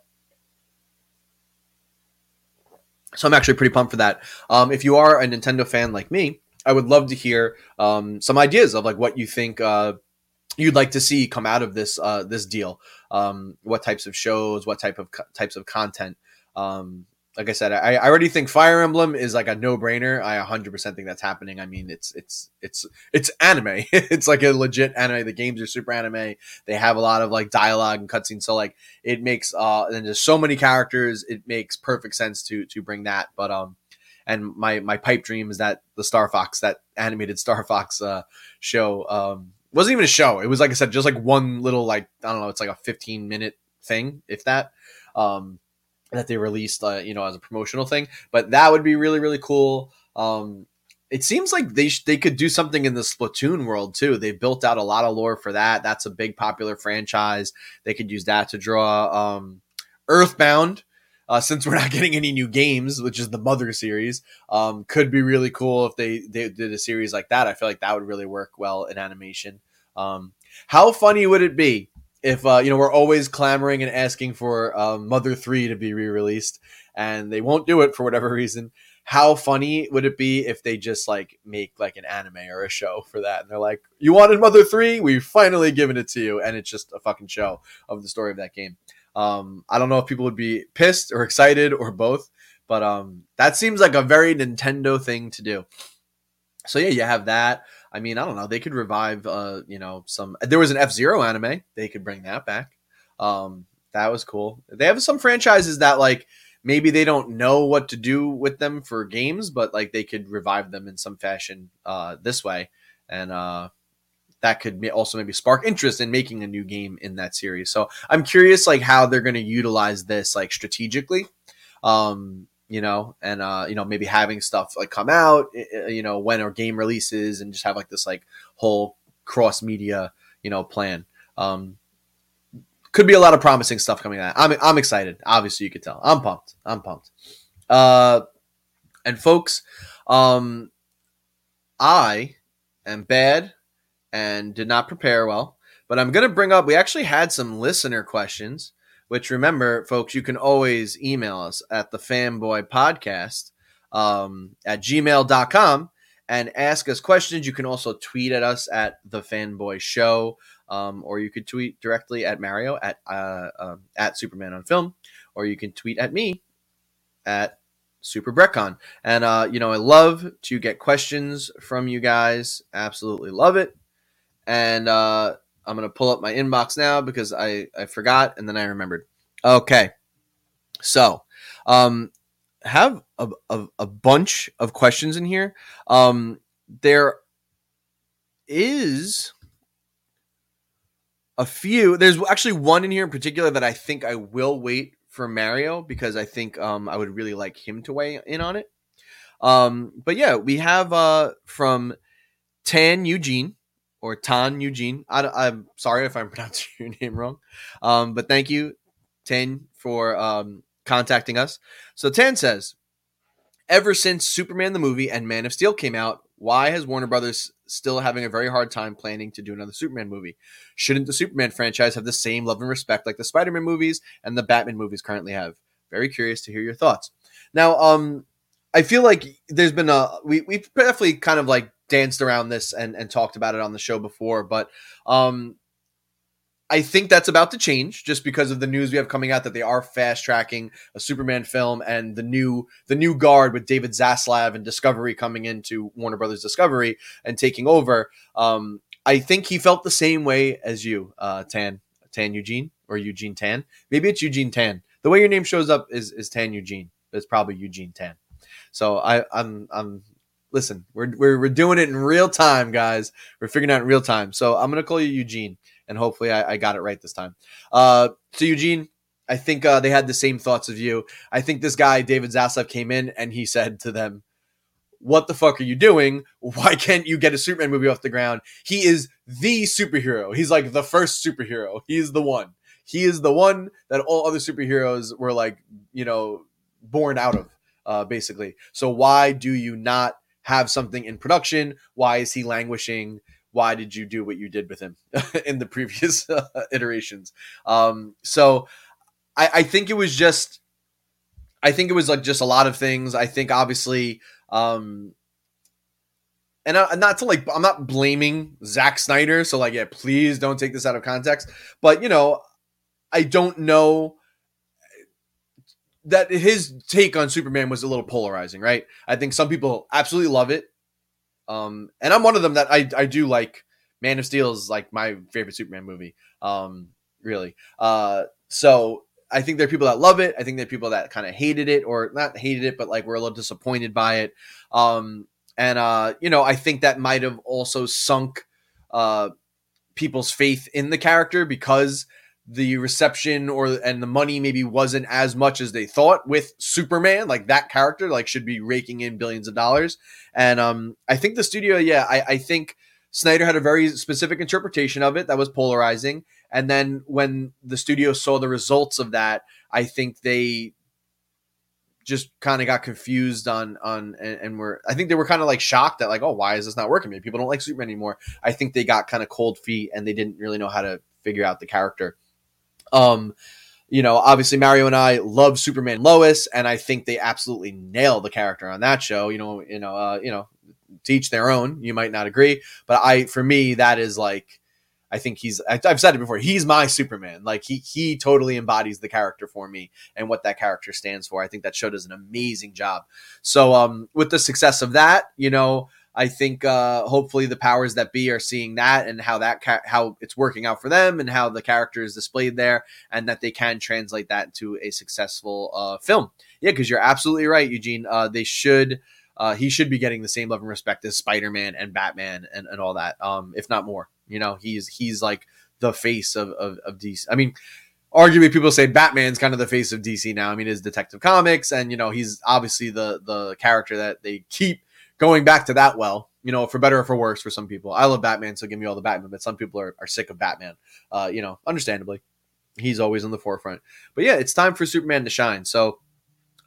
So I'm actually pretty pumped for that. Um, if you are a Nintendo fan like me, I would love to hear um, some ideas of like what you think uh, you'd like to see come out of this uh, this deal. um, what types of shows, what type of co- types of content. Like I said, I, I already think Fire Emblem is like a no brainer. I 100% think that's happening. I mean, it's it's it's it's anime. it's like a legit anime. The games are super anime. They have a lot of like dialogue and cutscenes. So like it makes uh and there's so many characters. It makes perfect sense to to bring that. But um, and my my pipe dream is that the Star Fox, that animated Star Fox uh show, um, wasn't even a show. It was like I said, just like one little like I don't know. It's like a 15 minute thing, if that. Um that they released, uh, you know, as a promotional thing. But that would be really, really cool. Um, it seems like they sh- they could do something in the Splatoon world too. They've built out a lot of lore for that. That's a big popular franchise. They could use that to draw um, Earthbound. Uh, since we're not getting any new games, which is the Mother series, um, could be really cool if they, they did a series like that. I feel like that would really work well in animation. Um, how funny would it be if uh, you know we're always clamoring and asking for um, Mother Three to be re-released, and they won't do it for whatever reason. How funny would it be if they just like make like an anime or a show for that, and they're like, "You wanted Mother Three? We've finally given it to you," and it's just a fucking show of the story of that game. Um, I don't know if people would be pissed or excited or both, but um, that seems like a very Nintendo thing to do. So yeah, you have that. I mean, I don't know. They could revive, uh, you know, some. There was an F Zero anime. They could bring that back. Um, that was cool. They have some franchises that like maybe they don't know what to do with them for games, but like they could revive them in some fashion uh, this way, and uh, that could also maybe spark interest in making a new game in that series. So I'm curious, like how they're going to utilize this like strategically. Um, you know, and uh, you know, maybe having stuff like come out, you know, when our game releases, and just have like this like whole cross media, you know, plan. Um, could be a lot of promising stuff coming out. I'm I'm excited. Obviously, you could tell. I'm pumped. I'm pumped. Uh, and folks, um, I am bad and did not prepare well, but I'm gonna bring up. We actually had some listener questions which remember, folks, you can always email us at the fanboy podcast um, at gmail.com and ask us questions. You can also tweet at us at the fanboy show, um, or you could tweet directly at Mario at, uh, uh, at Superman on film, or you can tweet at me at Super Breckon. And, uh, you know, I love to get questions from you guys. Absolutely love it. And, uh, I'm gonna pull up my inbox now because I I forgot and then I remembered. Okay, so um, have a, a, a bunch of questions in here. Um, there is a few. There's actually one in here in particular that I think I will wait for Mario because I think um, I would really like him to weigh in on it. Um, but yeah, we have uh, from Tan Eugene or Tan Eugene. I, am sorry if I'm pronouncing your name wrong, um, but thank you, Tan, for um, contacting us. So Tan says, ever since Superman the movie and Man of Steel came out, why has Warner Brothers still having a very hard time planning to do another Superman movie? Shouldn't the Superman franchise have the same love and respect like the Spider-Man movies and the Batman movies currently have? Very curious to hear your thoughts. Now, um, I feel like there's been a we we've definitely kind of like danced around this and, and talked about it on the show before, but um, I think that's about to change just because of the news we have coming out that they are fast tracking a Superman film and the new the new guard with David Zaslav and Discovery coming into Warner Brothers Discovery and taking over. Um, I think he felt the same way as you, uh, Tan Tan Eugene or Eugene Tan. Maybe it's Eugene Tan. The way your name shows up is is Tan Eugene. It's probably Eugene Tan. So I, I'm I'm listen, we're, we're, we're doing it in real time, guys. We're figuring out in real time. So I'm going to call you Eugene, and hopefully I, I got it right this time. Uh, so, Eugene, I think uh, they had the same thoughts of you. I think this guy, David Zaslav, came in and he said to them, What the fuck are you doing? Why can't you get a Superman movie off the ground? He is the superhero. He's like the first superhero. He's the one. He is the one that all other superheroes were like, you know, born out of, uh, basically. So why do you not have something in production? Why is he languishing? Why did you do what you did with him in the previous uh, iterations? Um, so I, I think it was just, I think it was like just a lot of things. I think obviously, um, and I, not to like, I'm not blaming Zack Snyder. So like, yeah, please don't take this out of context. But you know, I don't know that his take on Superman was a little polarizing, right? I think some people absolutely love it. Um, and I'm one of them that I, I do like Man of Steel is like my favorite Superman movie. Um, really. Uh, so I think there are people that love it. I think there are people that kind of hated it or not hated it, but like were a little disappointed by it. Um, and uh, you know, I think that might have also sunk uh people's faith in the character because the reception or and the money maybe wasn't as much as they thought with Superman. Like that character, like should be raking in billions of dollars. And um, I think the studio, yeah, I, I think Snyder had a very specific interpretation of it that was polarizing. And then when the studio saw the results of that, I think they just kind of got confused on on and, and were I think they were kind of like shocked that like oh why is this not working? Maybe people don't like Superman anymore. I think they got kind of cold feet and they didn't really know how to figure out the character. Um, you know, obviously Mario and I love Superman Lois, and I think they absolutely nail the character on that show. You know, you know, uh, you know, teach their own. You might not agree, but I, for me, that is like, I think he's. I've said it before. He's my Superman. Like he, he totally embodies the character for me and what that character stands for. I think that show does an amazing job. So, um, with the success of that, you know, I think uh, hopefully the powers that be are seeing that and how that ca- how it's working out for them and how the character is displayed there and that they can translate that into a successful uh, film. Yeah, because you're absolutely right, Eugene. Uh, they should. Uh, he should be getting the same love and respect as Spider-Man and Batman and, and all that, um, if not more. You know, he's he's like the face of, of, of DC. I mean, arguably people say Batman's kind of the face of DC now. I mean, his Detective Comics, and you know, he's obviously the the character that they keep going back to that well, you know, for better or for worse for some people. I love Batman, so give me all the Batman, but some people are, are sick of Batman. Uh, you know, understandably. He's always in the forefront. But yeah, it's time for Superman to shine. So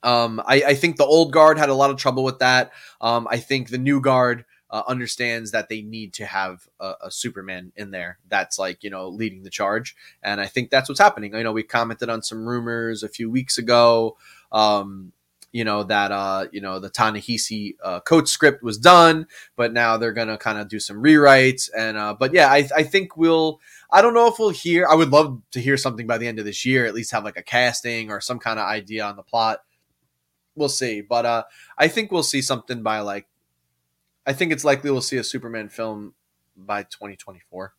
um, I, I, think the old guard had a lot of trouble with that. Um, I think the new guard uh, understands that they need to have a, a, Superman in there that's like, you know, leading the charge. And I think that's what's happening. I know we commented on some rumors a few weeks ago. Um, you know that uh you know the Ta-Nehisi uh, Coates script was done, but now they're gonna kind of do some rewrites and uh, but yeah, I I think we'll I don't know if we'll hear. I would love to hear something by the end of this year, at least have like a casting or some kind of idea on the plot. We'll see, but uh, I think we'll see something by like. I think it's likely we'll see a Superman film by 2024.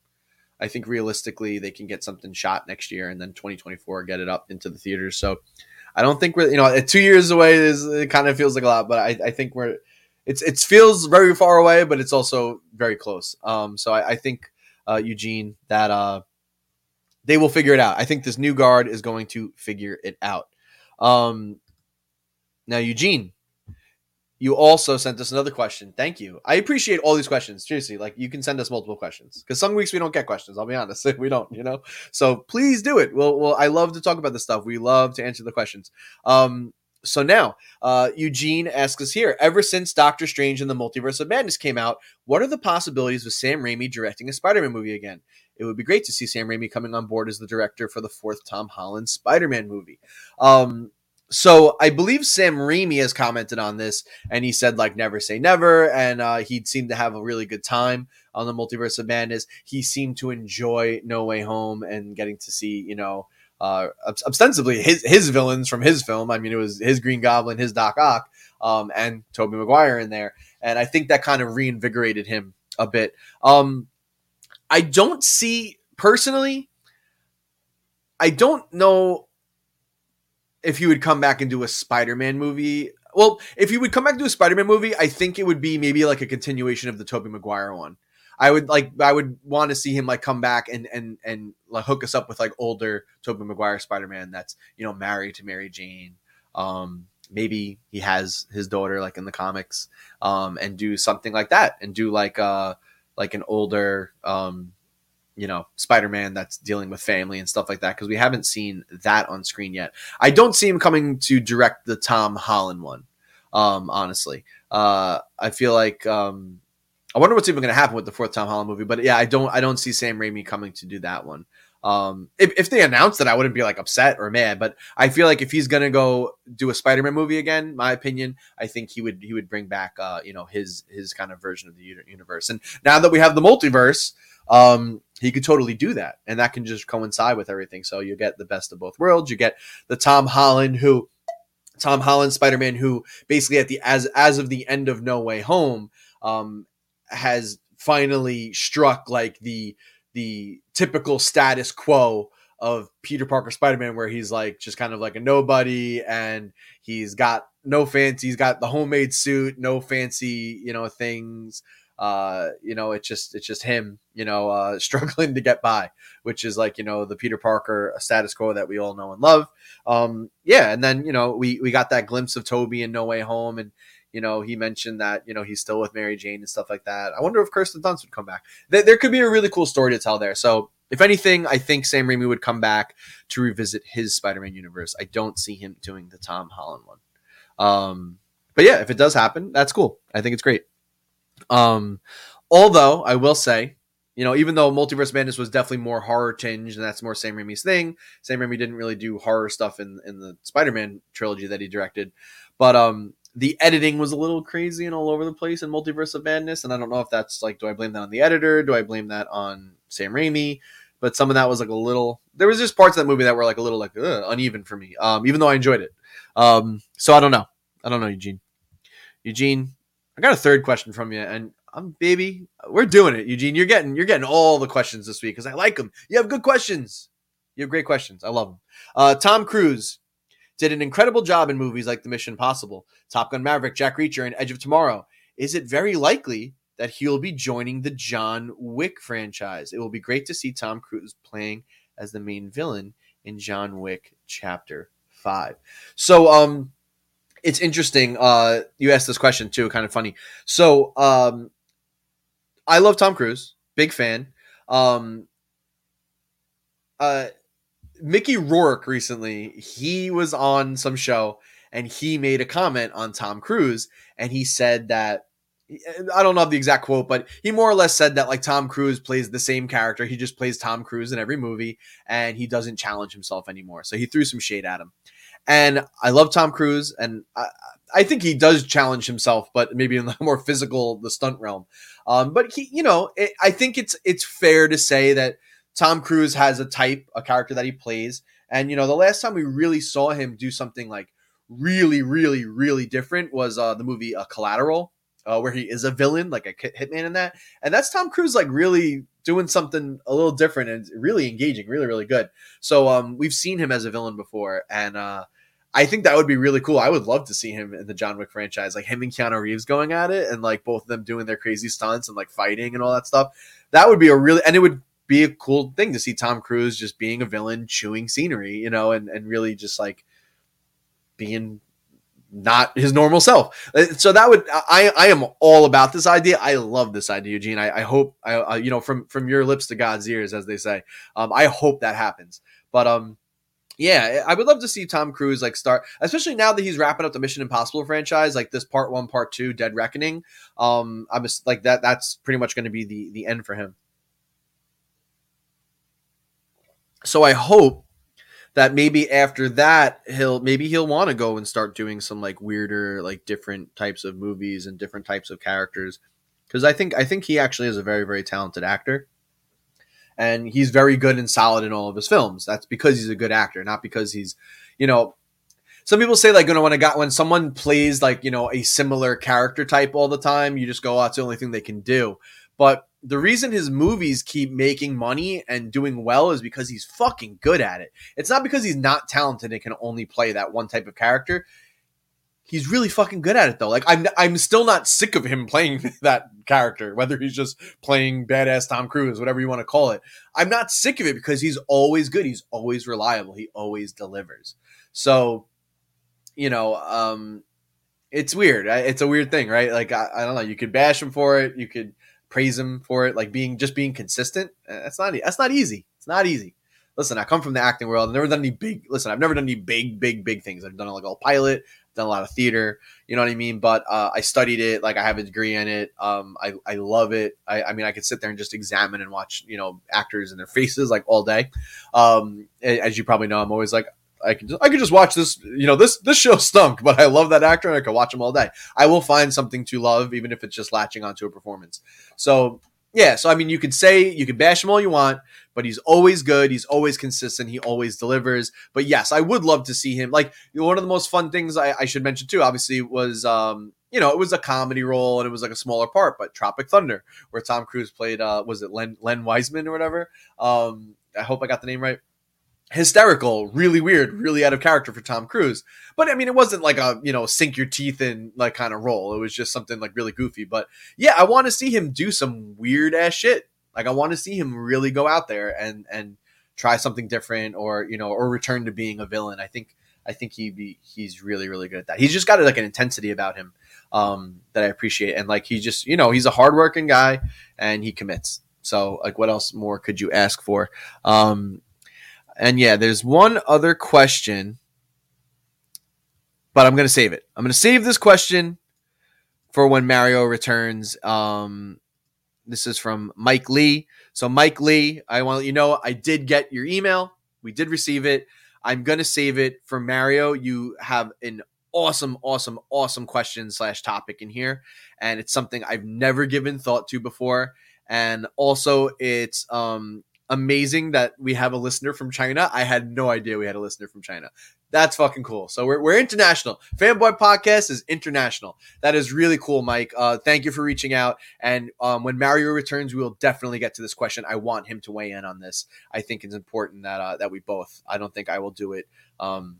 I think realistically they can get something shot next year and then 2024 get it up into the theaters. So I don't think we're you know two years away is it kind of feels like a lot, but I, I think we're it's it feels very far away, but it's also very close. Um, so I, I think uh, Eugene that uh, they will figure it out. I think this new guard is going to figure it out. Um, now Eugene, you also sent us another question. Thank you. I appreciate all these questions. Seriously, like you can send us multiple questions because some weeks we don't get questions. I'll be honest, we don't. You know, so please do it. Well, well, I love to talk about this stuff. We love to answer the questions. Um, so now, uh, Eugene asks us here: Ever since Doctor Strange and the Multiverse of Madness came out, what are the possibilities with Sam Raimi directing a Spider-Man movie again? It would be great to see Sam Raimi coming on board as the director for the fourth Tom Holland Spider-Man movie. Um, so I believe Sam Raimi has commented on this, and he said like never say never, and uh, he seemed to have a really good time on the Multiverse of Madness. He seemed to enjoy No Way Home and getting to see you know uh, ostensibly his his villains from his film. I mean, it was his Green Goblin, his Doc Ock, um, and Tobey Maguire in there, and I think that kind of reinvigorated him a bit. Um, I don't see personally. I don't know if you would come back and do a Spider-Man movie. Well, if you would come back do a Spider-Man movie, I think it would be maybe like a continuation of the Tobey Maguire one. I would like I would want to see him like come back and and and like hook us up with like older Tobey Maguire Spider-Man that's, you know, married to Mary Jane. Um maybe he has his daughter like in the comics um and do something like that and do like uh like an older um you know spider-man that's dealing with family and stuff like that because we haven't seen that on screen yet. I don't see him coming to direct the tom holland one um honestly. Uh i feel like um i wonder what's even going to happen with the fourth tom holland movie but yeah i don't i don't see sam raimi coming to do that one. Um if, if they announced that i wouldn't be like upset or mad but i feel like if he's gonna go do a spider-man movie again my opinion i think he would he would bring back uh you know his his kind of version of the universe. And now that we have the multiverse um he could totally do that, and that can just coincide with everything. So you get the best of both worlds. You get the Tom Holland who. Tom Holland Spider-Man, who basically at the as as of the end of No Way Home, um, has finally struck like the the typical status quo of Peter Parker Spider Man, where he's like just kind of like a nobody and he's got no fancy, he's got the homemade suit, no fancy, you know, things. Uh, you know, it's just it's just him, you know, uh, struggling to get by, which is like you know the Peter Parker status quo that we all know and love. Um, yeah, and then you know we we got that glimpse of Tobey in No Way Home, and you know, he mentioned that, you know, he's still with Mary Jane and stuff like that. I wonder if Kirsten Dunst would come back. There, there could be a really cool story to tell there. So, if anything, I think Sam Raimi would come back to revisit his Spider Man universe. I don't see him doing the Tom Holland one. Um, but yeah, if it does happen, that's cool. I think it's great. Um, although I will say, you know, even though Multiverse Madness was definitely more horror tinged, and that's more Sam Raimi's thing. Sam Raimi didn't really do horror stuff in in the Spider Man trilogy that he directed, but um, the editing was a little crazy and all over the place in Multiverse of Madness, and I don't know if that's like, do I blame that on the editor? Do I blame that on Sam Raimi? But some of that was like a little. There was just parts of that movie that were like a little like ugh, uneven for me. Um, even though I enjoyed it. Um, so I don't know. I don't know, Eugene. Eugene, I got a third question from you, and I'm baby. We're doing it, Eugene. You're getting you're getting all the questions this week because I like them. You have good questions. You have great questions. I love them. Uh, Tom Cruise did an incredible job in movies like The Mission Impossible, Top Gun Maverick, Jack Reacher, and Edge of Tomorrow. Is it very likely that he'll be joining the John Wick franchise? It will be great to see Tom Cruise playing as the main villain in John Wick Chapter 5. So, um, it's interesting. Uh, you asked this question too, kind of funny. So, um, I love Tom Cruise, big fan. Um, uh, Mickey Rourke recently, he was on some show and he made a comment on Tom Cruise and he said that I don't know the exact quote, but he more or less said that like Tom Cruise plays the same character. He just plays Tom Cruise in every movie and he doesn't challenge himself anymore. So he threw some shade at him. And I love Tom Cruise and I, I think he does challenge himself, but maybe in the more physical, the stunt realm. Um, but he, you know, it, I think it's it's fair to say that Tom Cruise has a type, a character that he plays. And, you know, the last time we really saw him do something like really, really, really different was uh, the movie Collateral, uh, where he is a villain, like a hitman in that. And that's Tom Cruise, like, really doing something a little different and really engaging, really, really good. So um, we've seen him as a villain before. And, uh, I think that would be really cool. I would love to see him in the John Wick franchise, like him and Keanu Reeves going at it, and like both of them doing their crazy stunts and like fighting and all that stuff. That would be a really, and it would be a cool thing to see Tom Cruise just being a villain, chewing scenery, you know, and, and really just like being not his normal self. Uh, so that would I I am all about this idea. I love this idea, Eugene. I, I hope I, I, you know from from your lips to God's ears, as they say. Um, I hope that happens. But um, yeah, I would love to see Tom Cruise like start, especially now that he's wrapping up the Mission Impossible franchise, like this part one, part two, Dead Reckoning. Um, I'm just like that. That's pretty much going to be the the end for him. so I hope that maybe after that he'll maybe he'll want to go and start doing some like weirder like different types of movies and different types of characters because I think I think he actually is a very very talented actor and he's very good and solid in all of his films. That's because he's a good actor, not because he's you know some people say like you know when I got when someone plays like you know a similar character type all the time, you just go, oh, that's the only thing they can do. But the reason his movies keep making money and doing well is because he's fucking good at it. It's not because he's not talented and can only play that one type of character. He's really fucking good at it though. Like I'm I'm still not sick of him playing that character, whether he's just playing badass Tom Cruise, whatever you want to call it. I'm not sick of it because he's always good. He's always reliable. He always delivers. So, you know, um it's weird. It's a weird thing, right? Like I, I don't know. You could bash him for it. You could praise him for it, like being just being consistent. Uh, that's not that's not easy. It's not easy. Listen, I come from the acting world. I've never done any big. Listen, I've never done any big, big, big things. I've done like all pilot, done a lot of theater. You know what I mean? But uh, I studied it. Like I have a degree in it. Um, I I love it. I, I mean, I could sit there and just examine and watch you know actors and their faces like all day. Um, as you probably know, I'm always like I can just, I could just watch this. You know, this this show stunk, but I love that actor and I could watch him all day. I will find something to love, even if it's just latching onto a performance. So yeah, so I mean, you could say you could bash him all you want, but he's always good. He's always consistent. He always delivers. But yes, I would love to see him. Like one of the most fun things I, I should mention too, obviously, was um, you know, it was a comedy role and it was like a smaller part, but Tropic Thunder, where Tom Cruise played, uh, was it Len, Len Wiseman or whatever? Um, I hope I got the name right. Hysterical, really weird, really out of character for Tom Cruise. But I mean, it wasn't like a, you know, sink your teeth in like kind of role. It was just something like really goofy. But yeah, I want to see him do some weird ass shit. Like I want to see him really go out there and, and, try something different or you know or return to being a villain i think i think he be he's really really good at that he's just got like an intensity about him um, that I appreciate. And like he just, you know, he's a hardworking guy and he commits. So like, what else more could you ask for? Um, and yeah, there's one other question, but I'm gonna save it. I'm gonna save this question for when Mario returns. Um, this is from Mike Lee. So Mike Lee, I want to let you know I did get your email. We did receive it. I'm gonna save it for Mario. You have an awesome, awesome, awesome question slash topic in here. And it's something I've never given thought to before. And also, it's um, amazing that we have a listener from China. I had no idea we had a listener from China. That's fucking cool. So we're, we're international. Fanboy Podcast is international. That is really cool, Mike. Uh, thank you for reaching out. And um, when Mario returns, we will definitely get to this question. I want him to weigh in on this. I think it's important that uh, that we both. I don't think I will do it. Um,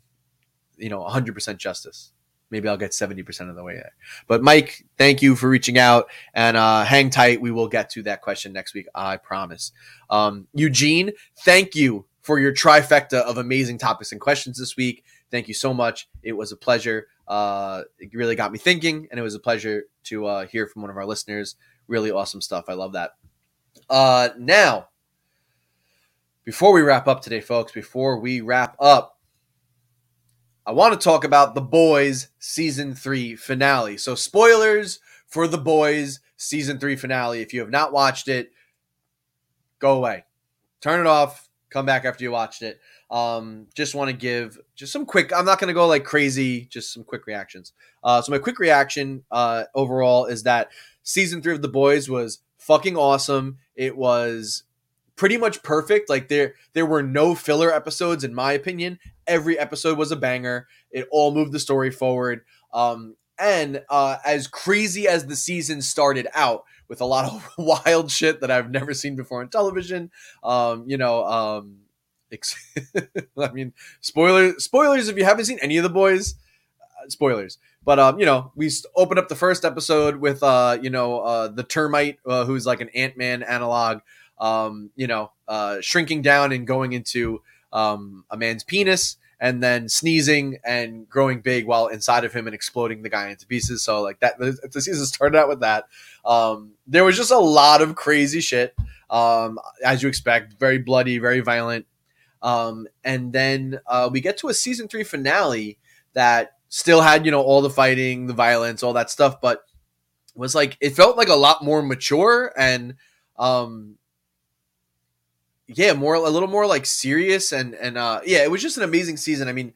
you know 100% justice maybe i'll get 70% of the way there. But mike thank you for reaching out and uh, hang tight. We will get to that question next week i promise. Um, eugene thank you for your trifecta of amazing topics and questions this week. Thank you so much. It was a pleasure. Uh, it really got me thinking and it was a pleasure to uh, hear from one of our listeners. Really awesome stuff. I love that. Uh, now before we wrap up today folks before we wrap up I want to talk about The Boys season three finale. So, spoilers for The Boys season three finale. If you have not watched it, go away, turn it off, come back after you watched it. Um, just want to give just some quick. I'm not going to go like crazy. Just some quick reactions. Uh, so my quick reaction uh, overall is that season three of The Boys was fucking awesome. It was pretty much perfect. Like there there were no filler episodes in my opinion. Every episode was a banger. It all moved the story forward. Um, and uh, as crazy as the season started out with a lot of wild shit that I've never seen before on television, um, you know, um, I mean, spoilers. Spoilers if you haven't seen any of the boys. Uh, spoilers. But um, you know, we opened up the first episode with uh, you know, uh, the termite uh, who's like an Ant Man analog um, you know, uh, shrinking down and going into um, a man's penis and then sneezing and growing big while inside of him and exploding the guy into pieces. So like that, the, season started out with that. Um, there was just a lot of crazy shit, um, as you expect, very bloody, very violent. Um, and then uh, we get to a season three finale that still had you know all the fighting, the violence, all that stuff, but was like it felt like a lot more mature and um yeah, more a little more like serious and and uh yeah, it was just an amazing season. I mean,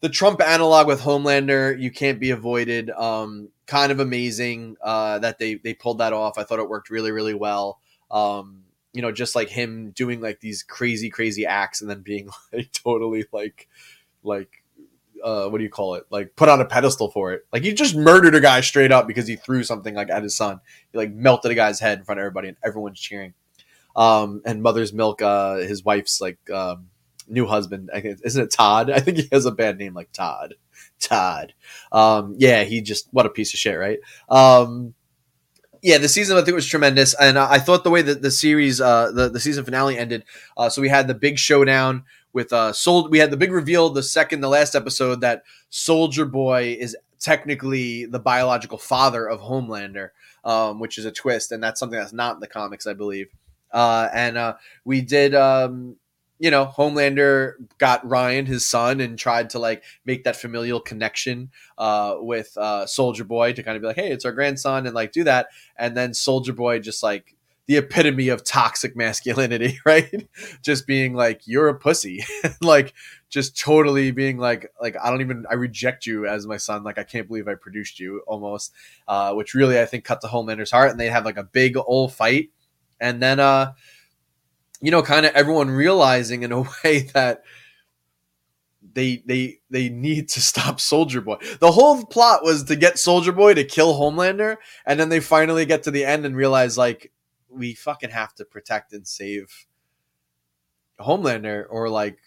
the Trump analog with Homelander, you can't be avoided. Um, kind of amazing uh, that they they pulled that off. I thought it worked really really well. Um, you know, just like him doing like these crazy crazy acts and then being like totally like like uh, what do you call it? Like put on a pedestal for it. Like he just murdered a guy straight up because he threw something like at his son. He like melted a guy's head in front of everybody and everyone's cheering. Um, and Mother's Milk, uh, his wife's like um, new husband. I think, isn't it Todd? I think he has a bad name like Todd. Todd. Um, yeah, he just what a piece of shit, right? Um, yeah, the season I think was tremendous, and I thought the way that the series, uh, the the season finale ended. Uh, so we had the big showdown with uh, Soul. We had the big reveal the second, the last episode that Soldier Boy is technically the biological father of Homelander, um, which is a twist, and that's something that's not in the comics, I believe. Uh, and uh, we did, um, you know, Homelander got Ryan, his son, and tried to like make that familial connection uh, with uh, Soldier Boy to kind of be like, hey, it's our grandson, and like do that. And then Soldier Boy just like the epitome of toxic masculinity, right? just being like, you're a pussy, like just totally being like, like I don't even, I reject you as my son. Like I can't believe I produced you, almost, uh, which really I think cut to Homelander's heart. And they have like a big old fight and then uh, you know, kind of everyone realizing in a way that they they they need to stop Soldier Boy. The whole plot was to get Soldier Boy to kill Homelander, and then they finally get to the end and realize like we fucking have to protect and save Homelander, or like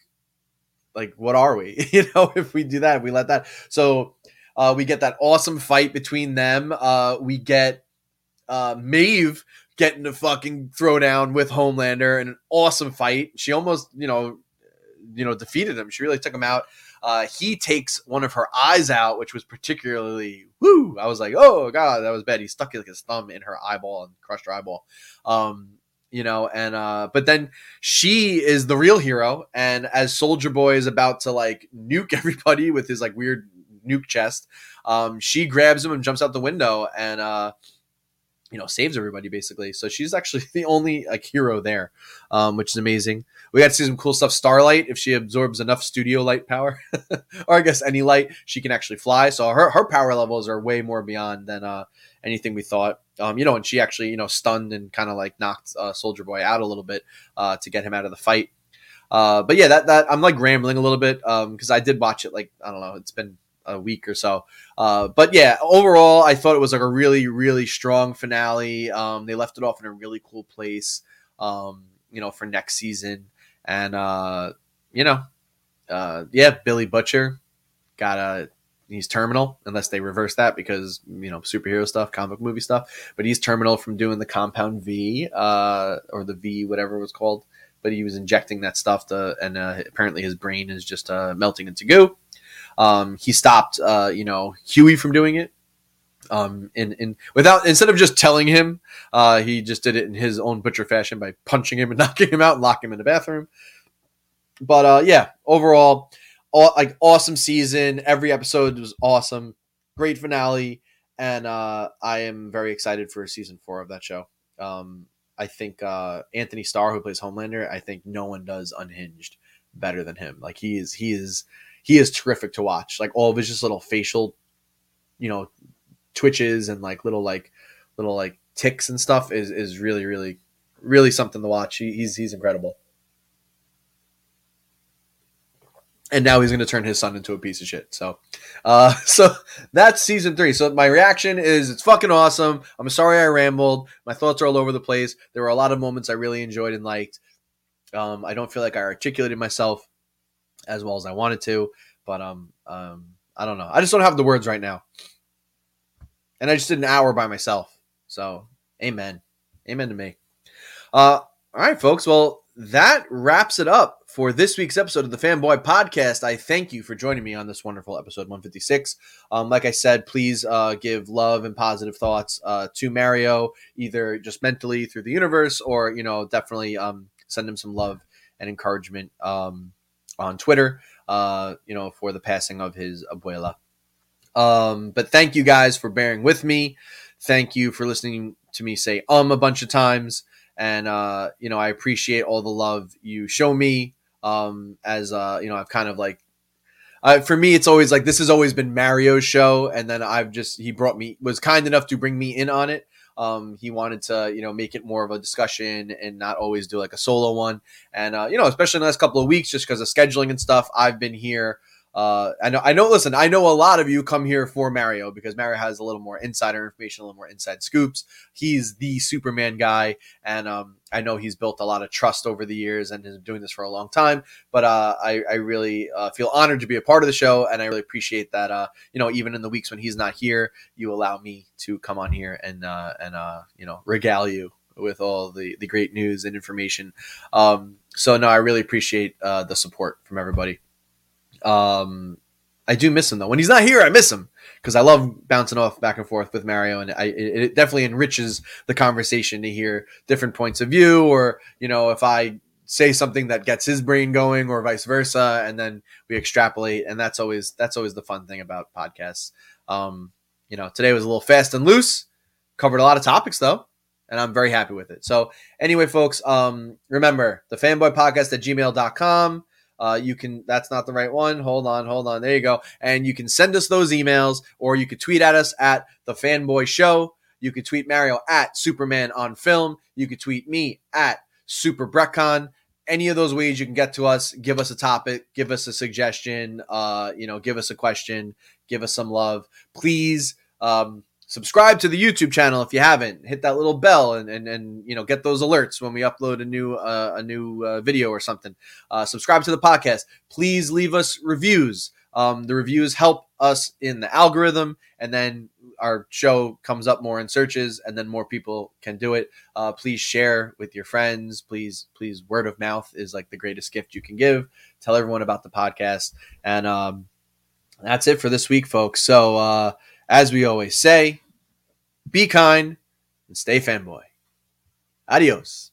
like what are we? you know, if we do that, we let that. So uh, we get that awesome fight between them. Uh, we get uh, Maeve getting a fucking throwdown with Homelander in an awesome fight. She almost, you know, you know, defeated him. She really took him out. Uh, he takes one of her eyes out, which was particularly woo. I was like, oh god, that was bad. He stuck like his thumb in her eyeball and crushed her eyeball. Um, you know, and uh, but then she is the real hero, and as Soldier Boy is about to like nuke everybody with his like weird nuke chest, um, she grabs him and jumps out the window, and uh, you know saves everybody basically. So she's actually the only like hero there um, which is amazing. We got to see some cool stuff. Starlight if she absorbs enough studio light power or i guess any light she can actually fly. So her, her power levels are way more beyond than uh, anything we thought. Um, you know and she actually you know stunned and kind of like knocked uh, soldier boy out a little bit uh, to get him out of the fight. Uh, but yeah that, that i'm like rambling a little bit because um, i did watch it like i don't know it's been a week or so. Uh, but yeah, overall, I thought it was like a really, really strong finale. Um, they left it off in a really cool place, um, you know, for next season. And, uh, you know, uh, yeah, Billy Butcher got a, he's terminal unless they reverse that because, you know, superhero stuff, comic movie stuff. But he's terminal from doing the compound V, uh, or the V, whatever it was called. But he was injecting that stuff to, and uh, apparently his brain is just uh, melting into goo. Um, he stopped, uh, you know, Hughie from doing it. Um, in, in without instead of just telling him, uh, he just did it in his own butcher fashion by punching him and knocking him out and locking him in the bathroom. But uh, yeah, overall, all, like awesome season. Every episode was awesome. Great finale, and uh, I am very excited for season four of that show. Um, I think uh, Anthony Starr, who plays Homelander, I think no one does Unhinged better than him. Like he is, he is he is terrific to watch. Like all of his just little facial, you know, twitches and like little like little like ticks and stuff is is really really really something to watch. He, he's he's incredible. And now he's going to turn his son into a piece of shit. So, uh, so that's season three. So my reaction is it's fucking awesome. I'm sorry I rambled. My thoughts are all over the place. There were a lot of moments I really enjoyed and liked. Um, I don't feel like I articulated myself as well as I wanted to, but um, um, I don't know. I just don't have the words right now, and I just did an hour by myself. So, amen, amen to me. Uh, all right, folks. Well, that wraps it up for this week's episode of the Fanboy Podcast. I thank you for joining me on this wonderful episode 156. Um, like I said, please uh, give love and positive thoughts uh, to Mario, either just mentally through the universe, or you know, definitely um, send him some love and encouragement. Um, on Twitter, uh, you know, for the passing of his abuela. Um, but thank you guys for bearing with me. Thank you for listening to me say um a bunch of times. And, uh, you know, I appreciate all the love you show me. Um, as, uh, you know, I've kind of like, uh, for me, it's always like this has always been Mario's show. And then I've just, he brought me, was kind enough to bring me in on it. Um, he wanted to, you know, make it more of a discussion and not always do like a solo one. And uh, you know, especially in the last couple of weeks, just because of scheduling and stuff, I've been here. Uh, I know, I know. Listen, I know a lot of you come here for Mario because Mario has a little more insider information, a little more inside scoops. He's the Superman guy, and um, I know he's built a lot of trust over the years and has been doing this for a long time. But uh, I, I, really uh, feel honored to be a part of the show, and I really appreciate that. Uh, you know, even in the weeks when he's not here, you allow me to come on here and uh, and uh, you know regale you with all the the great news and information. Um, so no, I really appreciate the support from everybody. Um, I do miss him though. When he's not here, I miss him because I love bouncing off back and forth with Mario, and I, it, it, definitely enriches the conversation to hear different points of view, or you know, if I say something that gets his brain going, or vice versa, and then we extrapolate, and that's always that's always the fun thing about podcasts. Um, you know, today was a little fast and loose, covered a lot of topics though, and I'm very happy with it. So anyway, folks, um, remember the fanboy podcast at gmail.com. Uh, you can, that's not the right one. Hold on, hold on. There you go. And you can send us those emails or you could tweet at us at the fanboy show. You could tweet Mario at Superman on Film. You could tweet me at Super Breckon. Any of those ways you can get to us. Give us a topic. Give us a suggestion. Uh, you know, give us a question. Give us some love, please. Um, subscribe to the YouTube channel if you haven't. Hit that little bell and and, and you know get those alerts when we upload a new uh, a new uh, video or something. Uh, subscribe to the podcast. Please leave us reviews. Um, the reviews help us in the algorithm, and then our show comes up more in searches, and then more people can do it. Uh, please share with your friends. Please, please, word of mouth is like the greatest gift you can give. Tell everyone about the podcast, and um, that's it for this week, folks. So, uh, as we always say, be kind and stay fanboy. Adios.